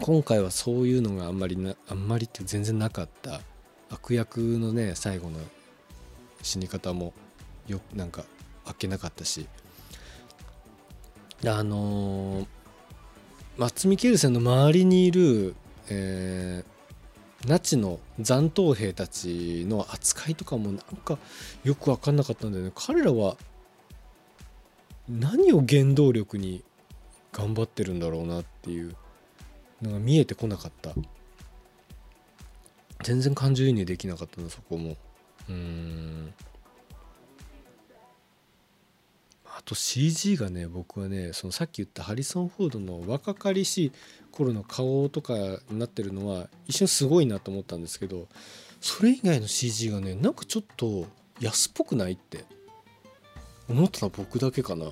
今回はそういうのがあんまりなあんまりって全然なかった。悪役のね最後の死に方もよなんかあっけなかったし。あのー、マッツ・ミケルセンの周りにいる、えー、ナチの残党兵たちの扱いとかもなんかよく分かんなかったんだよね。彼らは何を原動力に頑張ってるんだろうなっていうのが見えてこなかった。全然感情移入できなかったなそこも。うん。あと CG がね僕はねそのさっき言ったハリソン・フォードの若かりし頃の顔とかになってるのは一瞬すごいなと思ったんですけどそれ以外の CG がねなんかちょっと安っぽくないって思ったのは僕だけかな。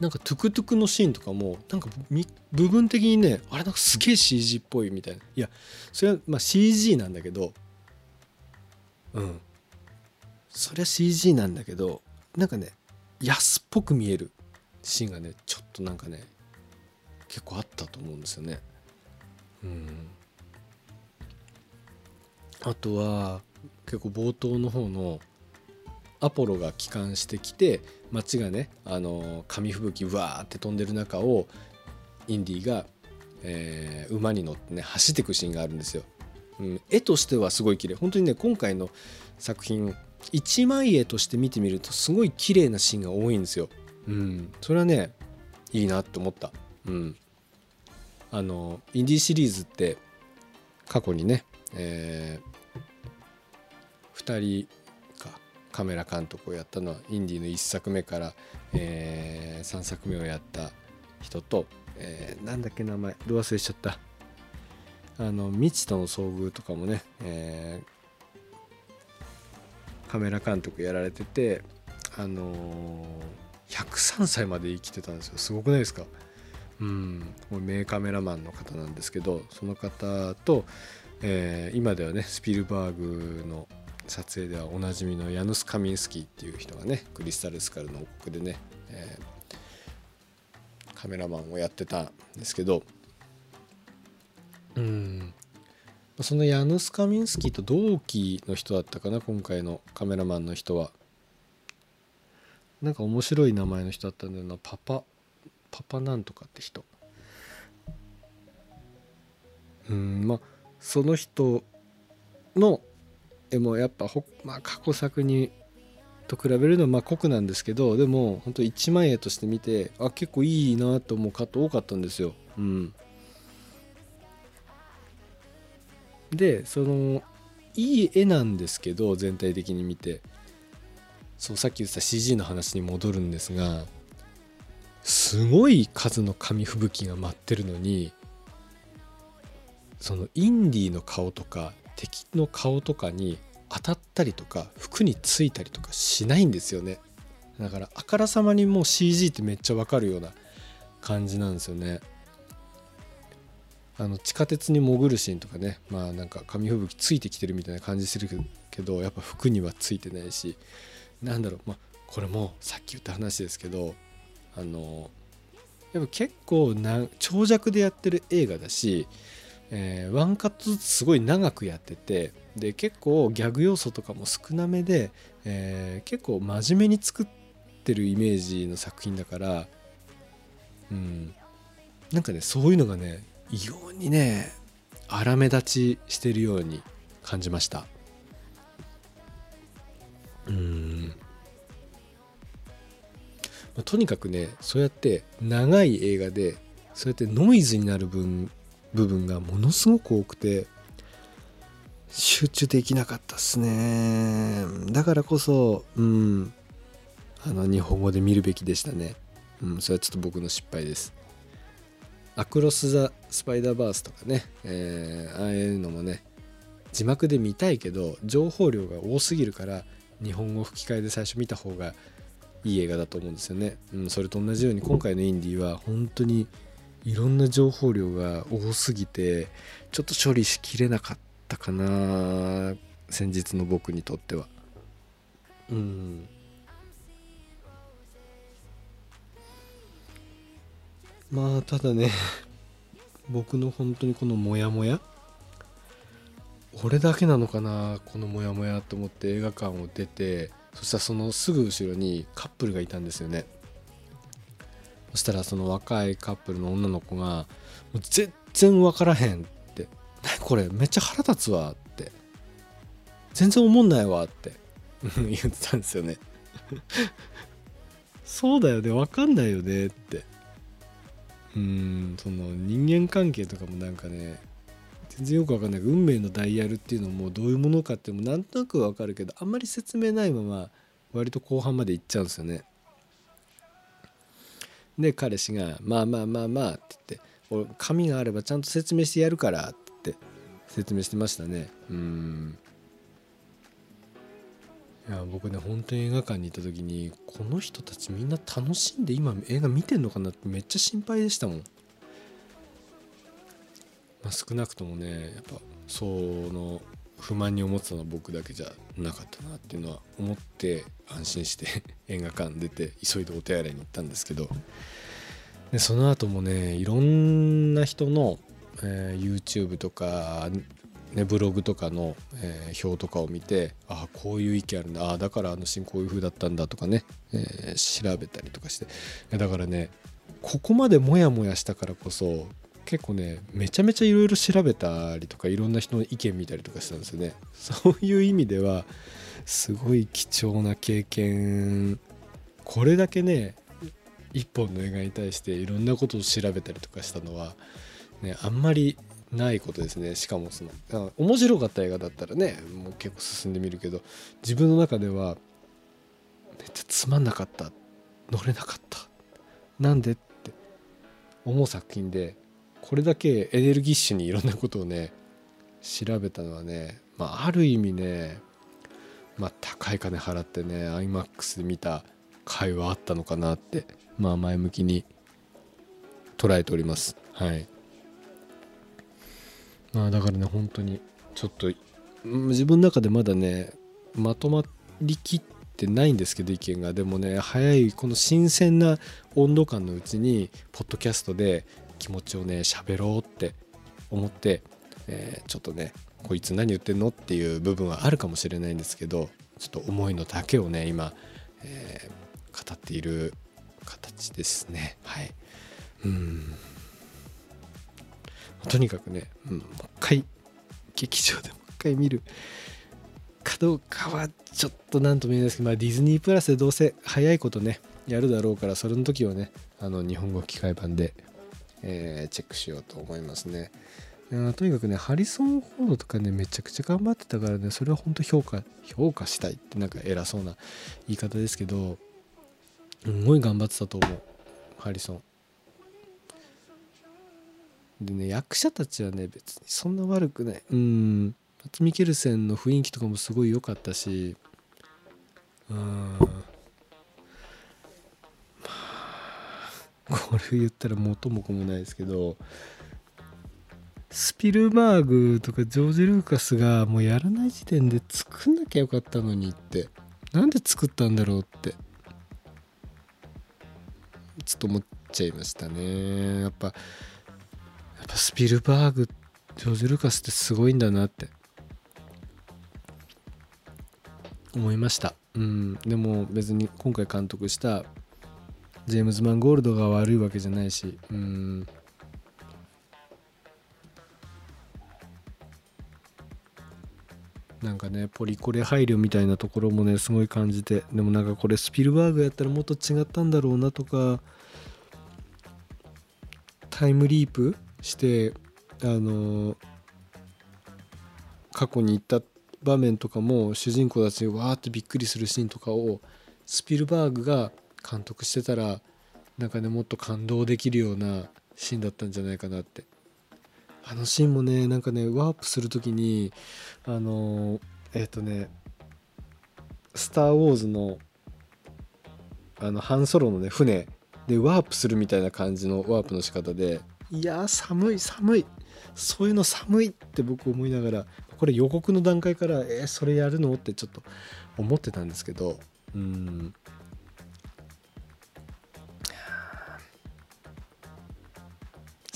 なんかトゥクトゥクのシーンとかもなんか部分的にねあれなんかすげえ CG っぽいみたいな。いやそれはまあ CG なんだけどうん。そりゃ CG なんだけどなんかね安っぽく見える。シーンがねちょっとなんかね結構あったと思うんですよねうんあとは結構冒頭の方のアポロが帰還してきて街がねあの紙吹雪わーって飛んでる中をインディーが、えー、馬に乗ってね走っていくシーンがあるんですよ。うん、絵としてはすごい綺麗本当にね今回の作品一枚絵として見てみるとすごい綺麗なシーンが多いんですよ。うん、それはねいいなって思った。うん、あのインディーシリーズって過去にね、えー、2人かカメラ監督をやったのはインディーの1作目から、えー、3作目をやった人と、えー、なんだっけ名前ど忘れしちゃった。あの未知との遭遇とかもね、えー、カメラ監督やられててあのー、103歳まで生きてたんですよ。すごくないですか？うん。名カメラマンの方なんですけどその方と、えー、今ではねスピルバーグの撮影ではおなじみのヤヌス・カミンスキーっていう人がねクリスタル・スカルの王国でね、えー、カメラマンをやってたんですけどうん。そのヤヌス・カミンスキーと同期の人だったかな今回のカメラマンの人は。なんか面白い名前の人だったんだよな。パパパパなんとかって人。うんまあその人のでもやっぱほまあ、過去作にと比べるのはまあ酷なんですけどでも本当一枚絵として見てあ結構いいなと思うカット多かったんですよ。うん、でそのいい絵なんですけど全体的に見て。そうさっき言ってた CG の話に戻るんですがすごい数の紙吹雪が舞ってるのにそのインディーの顔とか敵の顔とかに当たったりとか服についたりとかしないんですよね。だからあからさまにもう CG ってめっちゃわかるような感じなんですよね。あの地下鉄に潜るシーンとかねまあなんか紙吹雪ついてきてるみたいな感じするけどやっぱ服にはついてないしなんだろうまあこれもさっき言った話ですけどあのやっぱ結構な長尺でやってる映画だしえー、ワンカットずつすごい長くやっててで結構ギャグ要素とかも少なめで、えー、結構真面目に作ってるイメージの作品だからうん。なんかねそういうのがね異様にね荒目立ちしてるように感じました。うん。まあ、とにかくねそうやって長い映画でそうやってノイズになる分部分がものすごく多くて集中できなかったっすね。だからこそうんあの日本語で見るべきでしたね。うんそれはちょっと僕の失敗です。アクロス・ザ・スパイダーバースとかね、えー、ああいうのもね字幕で見たいけど情報量が多すぎるから日本語吹き替えで最初見た方がいい映画だと思うんですよね、うん、それと同じように今回のインディは本当にいろんな情報量が多すぎてちょっと処理しきれなかったかな先日の僕にとっては。うん。まあただね僕の本当にこのモヤモヤ俺だけなのかなこのモヤモヤと思って映画館を出てそしたらそのすぐ後ろにカップルがいたんですよね。そしたらその若いカップルの女の子が「もう全然分からへん」って「何これめっちゃ腹立つわ」って「全然思んないわ」って 言ってたんですよね。そうだよね分かんないよねって。うんその人間関係とかもなんかね全然よく分かんない運命のダイヤルっていうのもどういうものかっていうのもなんとなく分かるけどあんまり説明ないまま割と後半まで行っちゃうんですよね。で彼氏が「まあまあまあまあ」って言って「俺紙があればちゃんと説明してやるから」ってって説明してましたね。うんいや僕ね本当に映画館に行った時にこの人たちみんな楽しんで今映画見てんのかなってめっちゃ心配でしたもん。まあ、少なくともねやっぱその不満に思ってたのは僕だけじゃなかったなっていうのは思って安心して 映画館出て急いでお手洗いに行ったんですけどでその後もねいろんな人の、えー、YouTube とか、ね、ブログとかの、えー、表とかを見てああこういう意見あるんだああだからあのシーンこういう風だったんだとかね、えー、調べたりとかして。だからねここまでモヤモヤしたからこそ結構ねめちゃめちゃいろいろ調べたりとかいろんな人の意見見たりとかしたんですよね。そういう意味ではすごい貴重な経験。これだけね一本の映画に対していろんなことを調べたりとかしたのは、ね、あんまりないことですね。しかもその面白かった映画だったらねもう結構進んでみるけど自分の中ではめっちゃつまんなかった。乗れなかった。なんでって思う作品でこれだけエネルギッシュにいろんなことをね調べたのはね、まあ、ある意味ね、まあ、高い金払ってね iMAX で見た回はあったのかなってまあ前向きに捉えております。はい。まあだからね本当にちょっと自分の中でまだねまとまりきってないんですけど意見が。でもね早いこの新鮮な温度感のうちにポッドキャストで気持ちをね喋ろうって思って、えー、ちょっとねこいつ何言ってんのっていう部分はあるかもしれないんですけどちょっと思いの丈をね今、えー、語っている形ですね。はい。うん。とにかくね、うん、もう一回劇場でもう一回見るかどうかはちょっと何とも言えないですけど、まあ、ディズニープラスでどうせ早いことねやるだろうからそれの時はねあの日本語吹き替え版でえー、チェックしようと思いますね。とにかくね、ハリソン・フォードとかね、めちゃくちゃ頑張ってたからね、それは本当評価、評価したいってなんか偉そうな言い方ですけど、すごい頑張ってたと思う、ハリソン。でね、役者たちはね、別にそんな悪くない。うん、マツ・ミケルセンの雰囲気とかもすごい良かったし、うん、これ言ったら元も子もないですけどスピルバーグとかジョージ・ルーカスがもうやらない時点で作んなきゃよかったのにってなんで作ったんだろうってちょっと思っちゃいましたね。やっぱやっぱスピルバーグジョージ・ルーカスってすごいんだなって思いました。うん。でも別に今回監督したジェームズ・マンゴールドが悪いわけじゃないし。うん。なんかねポリコレ配慮みたいなところもねすごい感じて。でもなんかこれスピルバーグやったらもっと違ったんだろうなとかタイムリープしてあの過去に行った場面とかも主人公たちにわーってびっくりするシーンとかをスピルバーグが監督してたらなんかねもっと感動できるようなシーンだったんじゃないかなって。あのシーンもねなんかねワープする時にあのえっ、ー、とね「スター・ウォーズの」あのハンソロのね船でワープするみたいな感じのワープの仕方でいや寒い寒いそういうの寒いって僕思いながらこれ予告の段階からえー、それやるの？ってちょっと思ってたんですけどうん。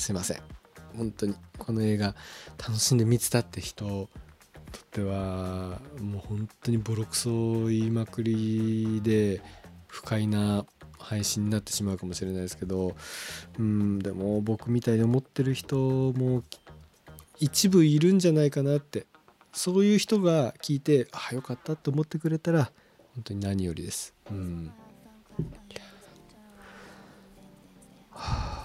すいません。本当にこの映画楽しんで見てたって人にとってはもう本当にボロクソ言いまくりで不快な配信になってしまうかもしれないですけどうんでも僕みたいに思ってる人も一部いるんじゃないかなってそういう人が聞いてああよかったって思ってくれたら本当に何よりです。うん。あ。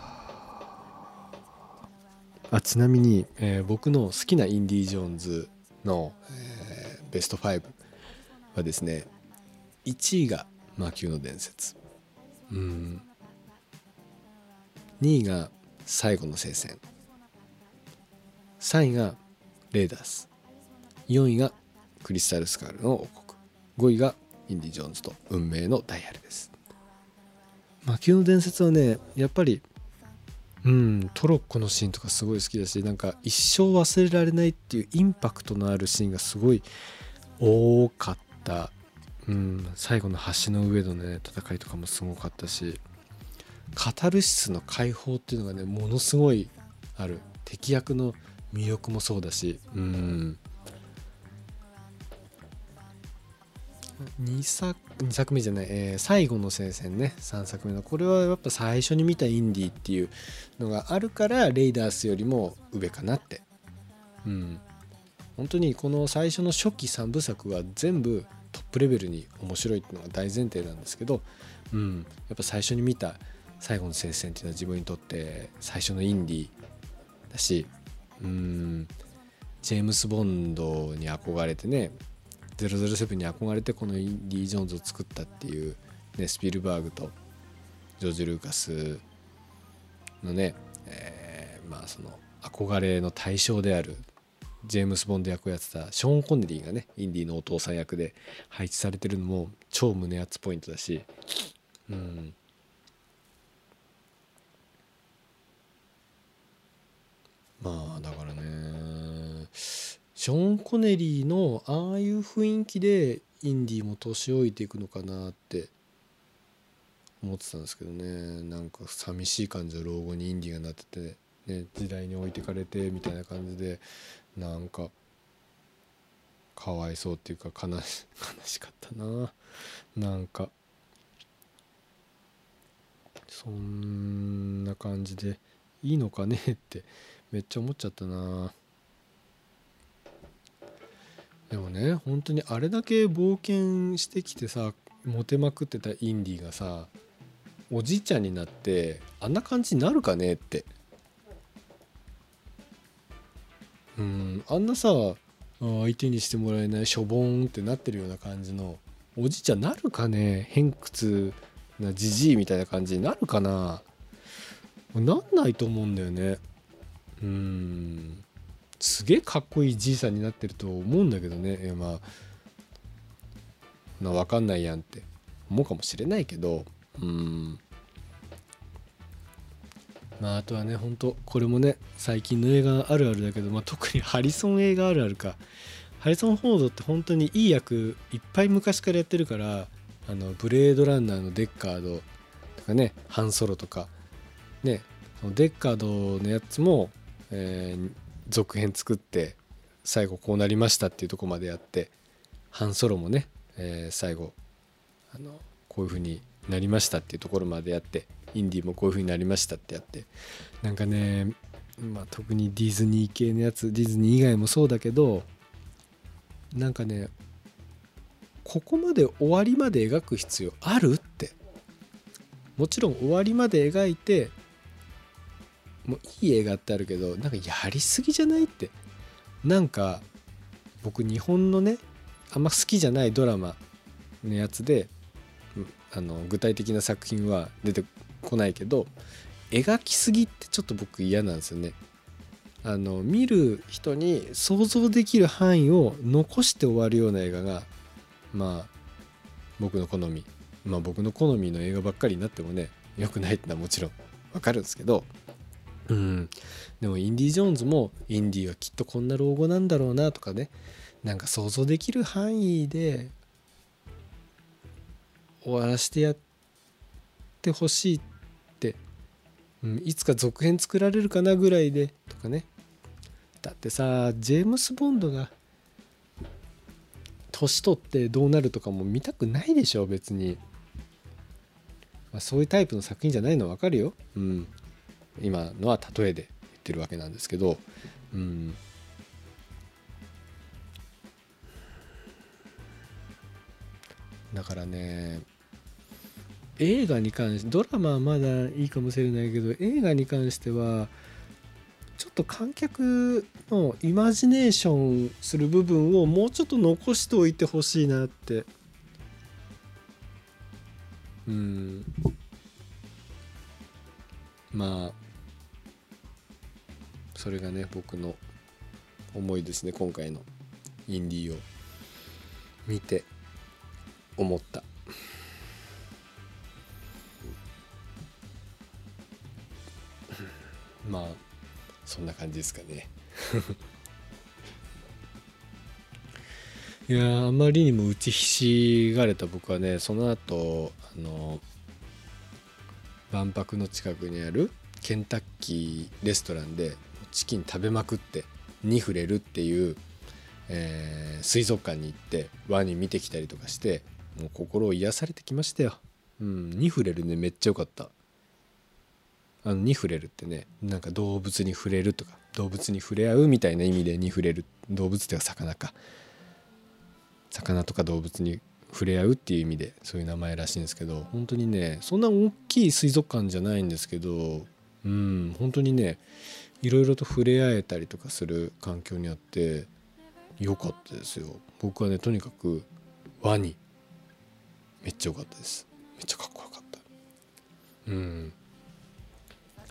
あちなみに、えー僕の好きなインディ・ジョーンズの、えーベスト5はですね1位が「魔球の伝説」うん。2位が「最後の聖戦」3位が「レーダース」4位が「クリスタル・スカールの王国」5位が「インディ・ジョーンズと運命のダイヤル」です。魔球の伝説はねやっぱりうんトロッコのシーンとかすごい好きだしなんか一生忘れられないっていうインパクトのあるシーンがすごい多かった、うん、最後の橋の上のね戦いとかもすごかったしカタルシスの解放っていうのがねものすごいある。敵役の魅力もそうだしうん。2作 ,2 作目じゃない、えー最後の聖戦ね。3作目の。これはやっぱ最初に見たインディーっていうのがあるからレイダースよりも上かなって。うん。本当にこの最初の初期3部作は全部トップレベルに面白いっていうのが大前提なんですけど、うん、やっぱ最初に見た最後の聖戦っていうのは自分にとって最初のインディーだしうん。ジェームス・ボンドに憧れてね007に憧れてこのインディ・ジョーンズを作ったっていう、ね、スピルバーグとジョージ・ルーカスのね、えーまあその憧れの対象であるジェームス・ボンド役をやってたショーン・コネリーがねインディのお父さん役で配置されてるのも超胸熱ポイントだしうん。まあだからね。ション・コネリーのああいう雰囲気でインディーも年老いていくのかなって思ってたんですけどね。なんか寂しい感じの老後にインディーがなってて、ね、時代に置いてかれてみたいな感じでなんかかわいそうっていうか悲し 悲しかったな。なんかそんな感じでいいのかねってめっちゃ思っちゃったな。でもね本当にあれだけ冒険してきてさモテまくってたインディがさおじいちゃんになってあんな感じになるかねって。うんあんなさ相手にしてもらえないしょぼんってなってるような感じのおじいちゃんなるかね偏屈なじじいみたいな感じになるかな。なんないと思うんだよね。うん。すげえかっこいいじいさんになってると思うんだけどね。いやまあな分かんないやんって。思うかもしれないけどうん。まああとはね本当これもね最近の映画あるあるだけど、まあ、特にハリソン映画あるあるか。ハリソン・フォードって本当にいい役いっぱい昔からやってるからあのブレードランナーのデッカードとかねハンソロとか。ねデッカードのやつも、えー続編作って最後こうなりましたっていうとこまでやってハンソロもね、えー最後あのこういう風になりましたっていうところまでやってインディもこういう風になりましたってやってなんかね、まあ、特にディズニー系のやつディズニー以外もそうだけどなんかねここまで終わりまで描く必要あるって。もちろん終わりまで描いてもういい映画ってあるけどなんかやりすぎじゃないってなんか僕日本のねあんま好きじゃないドラマのやつであの具体的な作品は出てこないけど描きすぎってちょっと僕嫌なんですよね。あの見る人に想像できる範囲を残して終わるような映画がまあ僕の好みまあ僕の好みの映画ばっかりになってもね良くないってのはもちろんわかるんですけどうん。でもインディ・ジョーンズもインディはきっとこんな老後なんだろうなとかね。なんか想像できる範囲で終わらせてやってほしいって、うん、いつか続編作られるかなぐらいでとかね。だってさジェームス・ボンドが年取ってどうなるとかも見たくないでしょ別に、まあ、そういうタイプの作品じゃないのは分かるよ、うん、今のは例えで言ってるわけなんですけど、うん、だからね映画に関してドラマはまだいいかもしれないけど映画に関してはちょっと観客のイマジネーションする部分をもうちょっと残しておいてほしいなって。うん。まあそれがね僕の思いですね今回のインディーを見て思った。まあそんな感じですかね。いやあまりにも打ちひしがれた僕はねその後あの万博の近くにあるケンタッキーレストランでチキン食べまくってに触れるっていう、えー、水族館に行ってワニ見てきたりとかしてもう心を癒されてきましたよ。うん、に触れるねめっちゃ良かった。あのに触れるってねなんか動物に触れるとか動物に触れ合うみたいな意味でに触れる動物っては魚か魚とか動物に触れ合うっていう意味でそういう名前らしいんですけど本当にねそんな大きい水族館じゃないんですけどうん本当にねいろいろと触れ合えたりとかする環境にあって良かったですよ。僕はねとにかくワニ。めっちゃ良かったです。めっちゃかっこよかった。うん。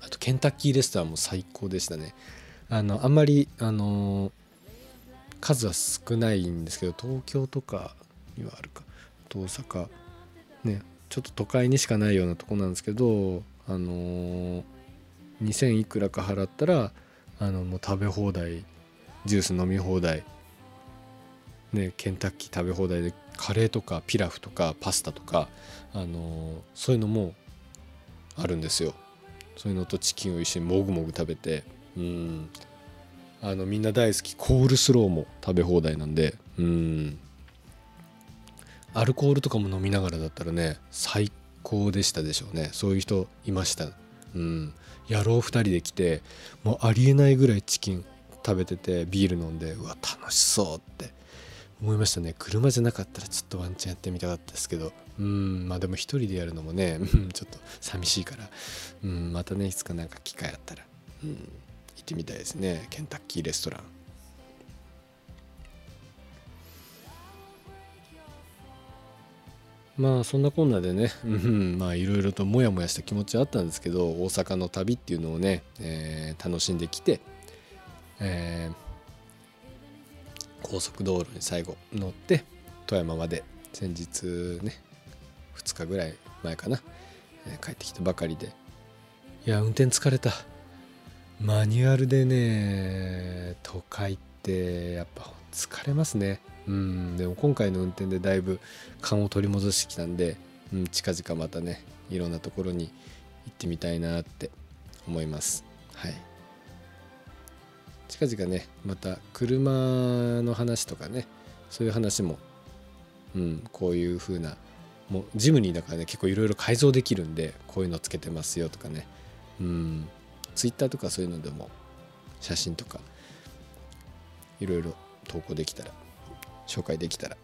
あとケンタッキーレストランも最高でしたね。あのあんまりあの数は少ないんですけど東京とかにはあるか。大阪。ねちょっと都会にしかないようなとこなんですけどあの2,000いくらか払ったらあのもう食べ放題ジュース飲み放題ねケンタッキー食べ放題でカレーとかピラフとかパスタとかあのそういうのもあるんですよ。そういうのとチキンを一緒にもぐもぐ食べてうん。あのみんな大好きコールスローも食べ放題なんでうん。アルコールとかも飲みながらだったらね最高でしたでしょうね。そういう人いました。うん。野郎2人で来てもうありえないぐらいチキン食べててビール飲んでうわ楽しそうって。思いましたね。車じゃなかったらちょっとワンチャンやってみたかったですけど。うんまあでも1人でやるのもね ちょっと寂しいから。うんまたねいつかなんか機会あったら、うん、行ってみたいですね。ケンタッキーレストラン。まあそんなこんなでね、うん、まあいろいろとモヤモヤした気持ちはあったんですけど大阪の旅っていうのをね、えー、楽しんできて、えー、高速道路に最後乗って富山まで先日ね2日ぐらい前かな、えー、帰ってきたばかりで。いや運転疲れた。マニュアルでね都会ってやっぱ疲れますねうんでも今回の運転でだいぶ勘を取り戻してきたんで、うん、近々またねいろんなところに行ってみたいなって思います。はい。近々ねまた車の話とかねそういう話も、うん、こういう風なもうジムニーだからね結構いろいろ改造できるんでこういうのつけてますよとかね。うんツイッターとかそういうのでも写真とかいろいろ投稿できたら紹介できたら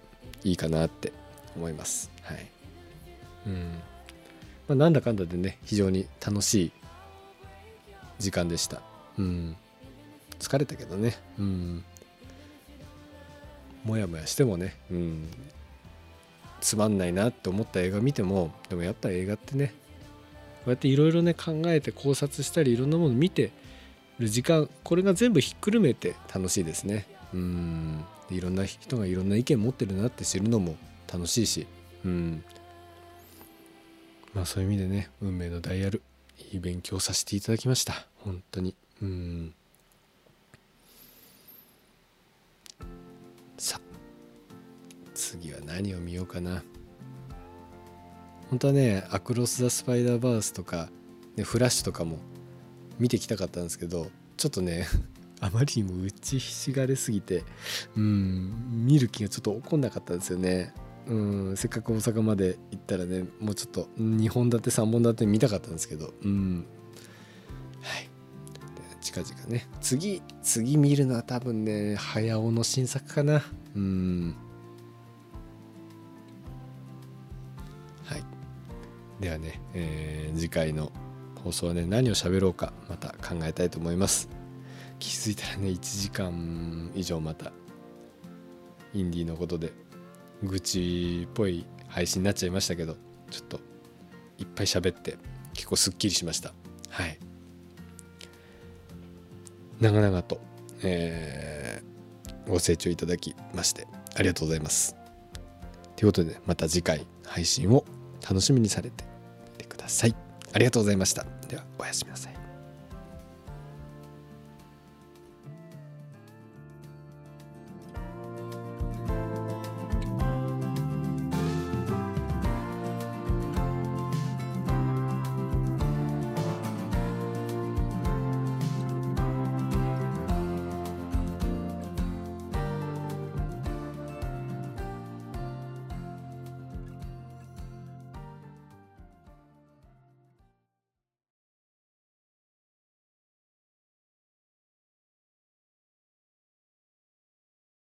いいかなって思います。はい。うん。まあ、なんだかんだでね、非常に楽しい時間でした。うん。疲れたけどね。うん。もやもやしてもね、うん。つまんないなって思った映画見ても、でもやっぱ映画ってね、こうやっていろいろね考えて考察したりいろんなもの見てる時間これが全部ひっくるめて楽しいですねうんいろんな人がいろんな意見持ってるなって知るのも楽しいしうん。まあそういう意味でね運命のダイヤルいい勉強させていただきました。本当に。うん。さ次は何を見ようかな。本当はね「アクロス・ザ・スパイダーバース」とか、ね、フラッシュとかも見てきたかったんですけどちょっとねあまりにも打ちひしがれすぎてうん見る気がちょっと起こんなかったんですよね。うんせっかく大阪まで行ったらねもうちょっと2本立て3本立て見たかったんですけどうん。はい。近々ね。次次見るのは多分ね早尾の新作かな。うん。はい。ではね、えー、次回の放送はね何を喋ろうかまた考えたいと思います。気づいたらね1時間以上またインディーのことで愚痴っぽい配信になっちゃいましたけどちょっといっぱい喋って結構すっきりしました。はい。長々と、えー、ご清聴いただきましてありがとうございます。ということで、ね、また次回配信を楽しみにされてみてください。ありがとうございました。ではおやすみなさい。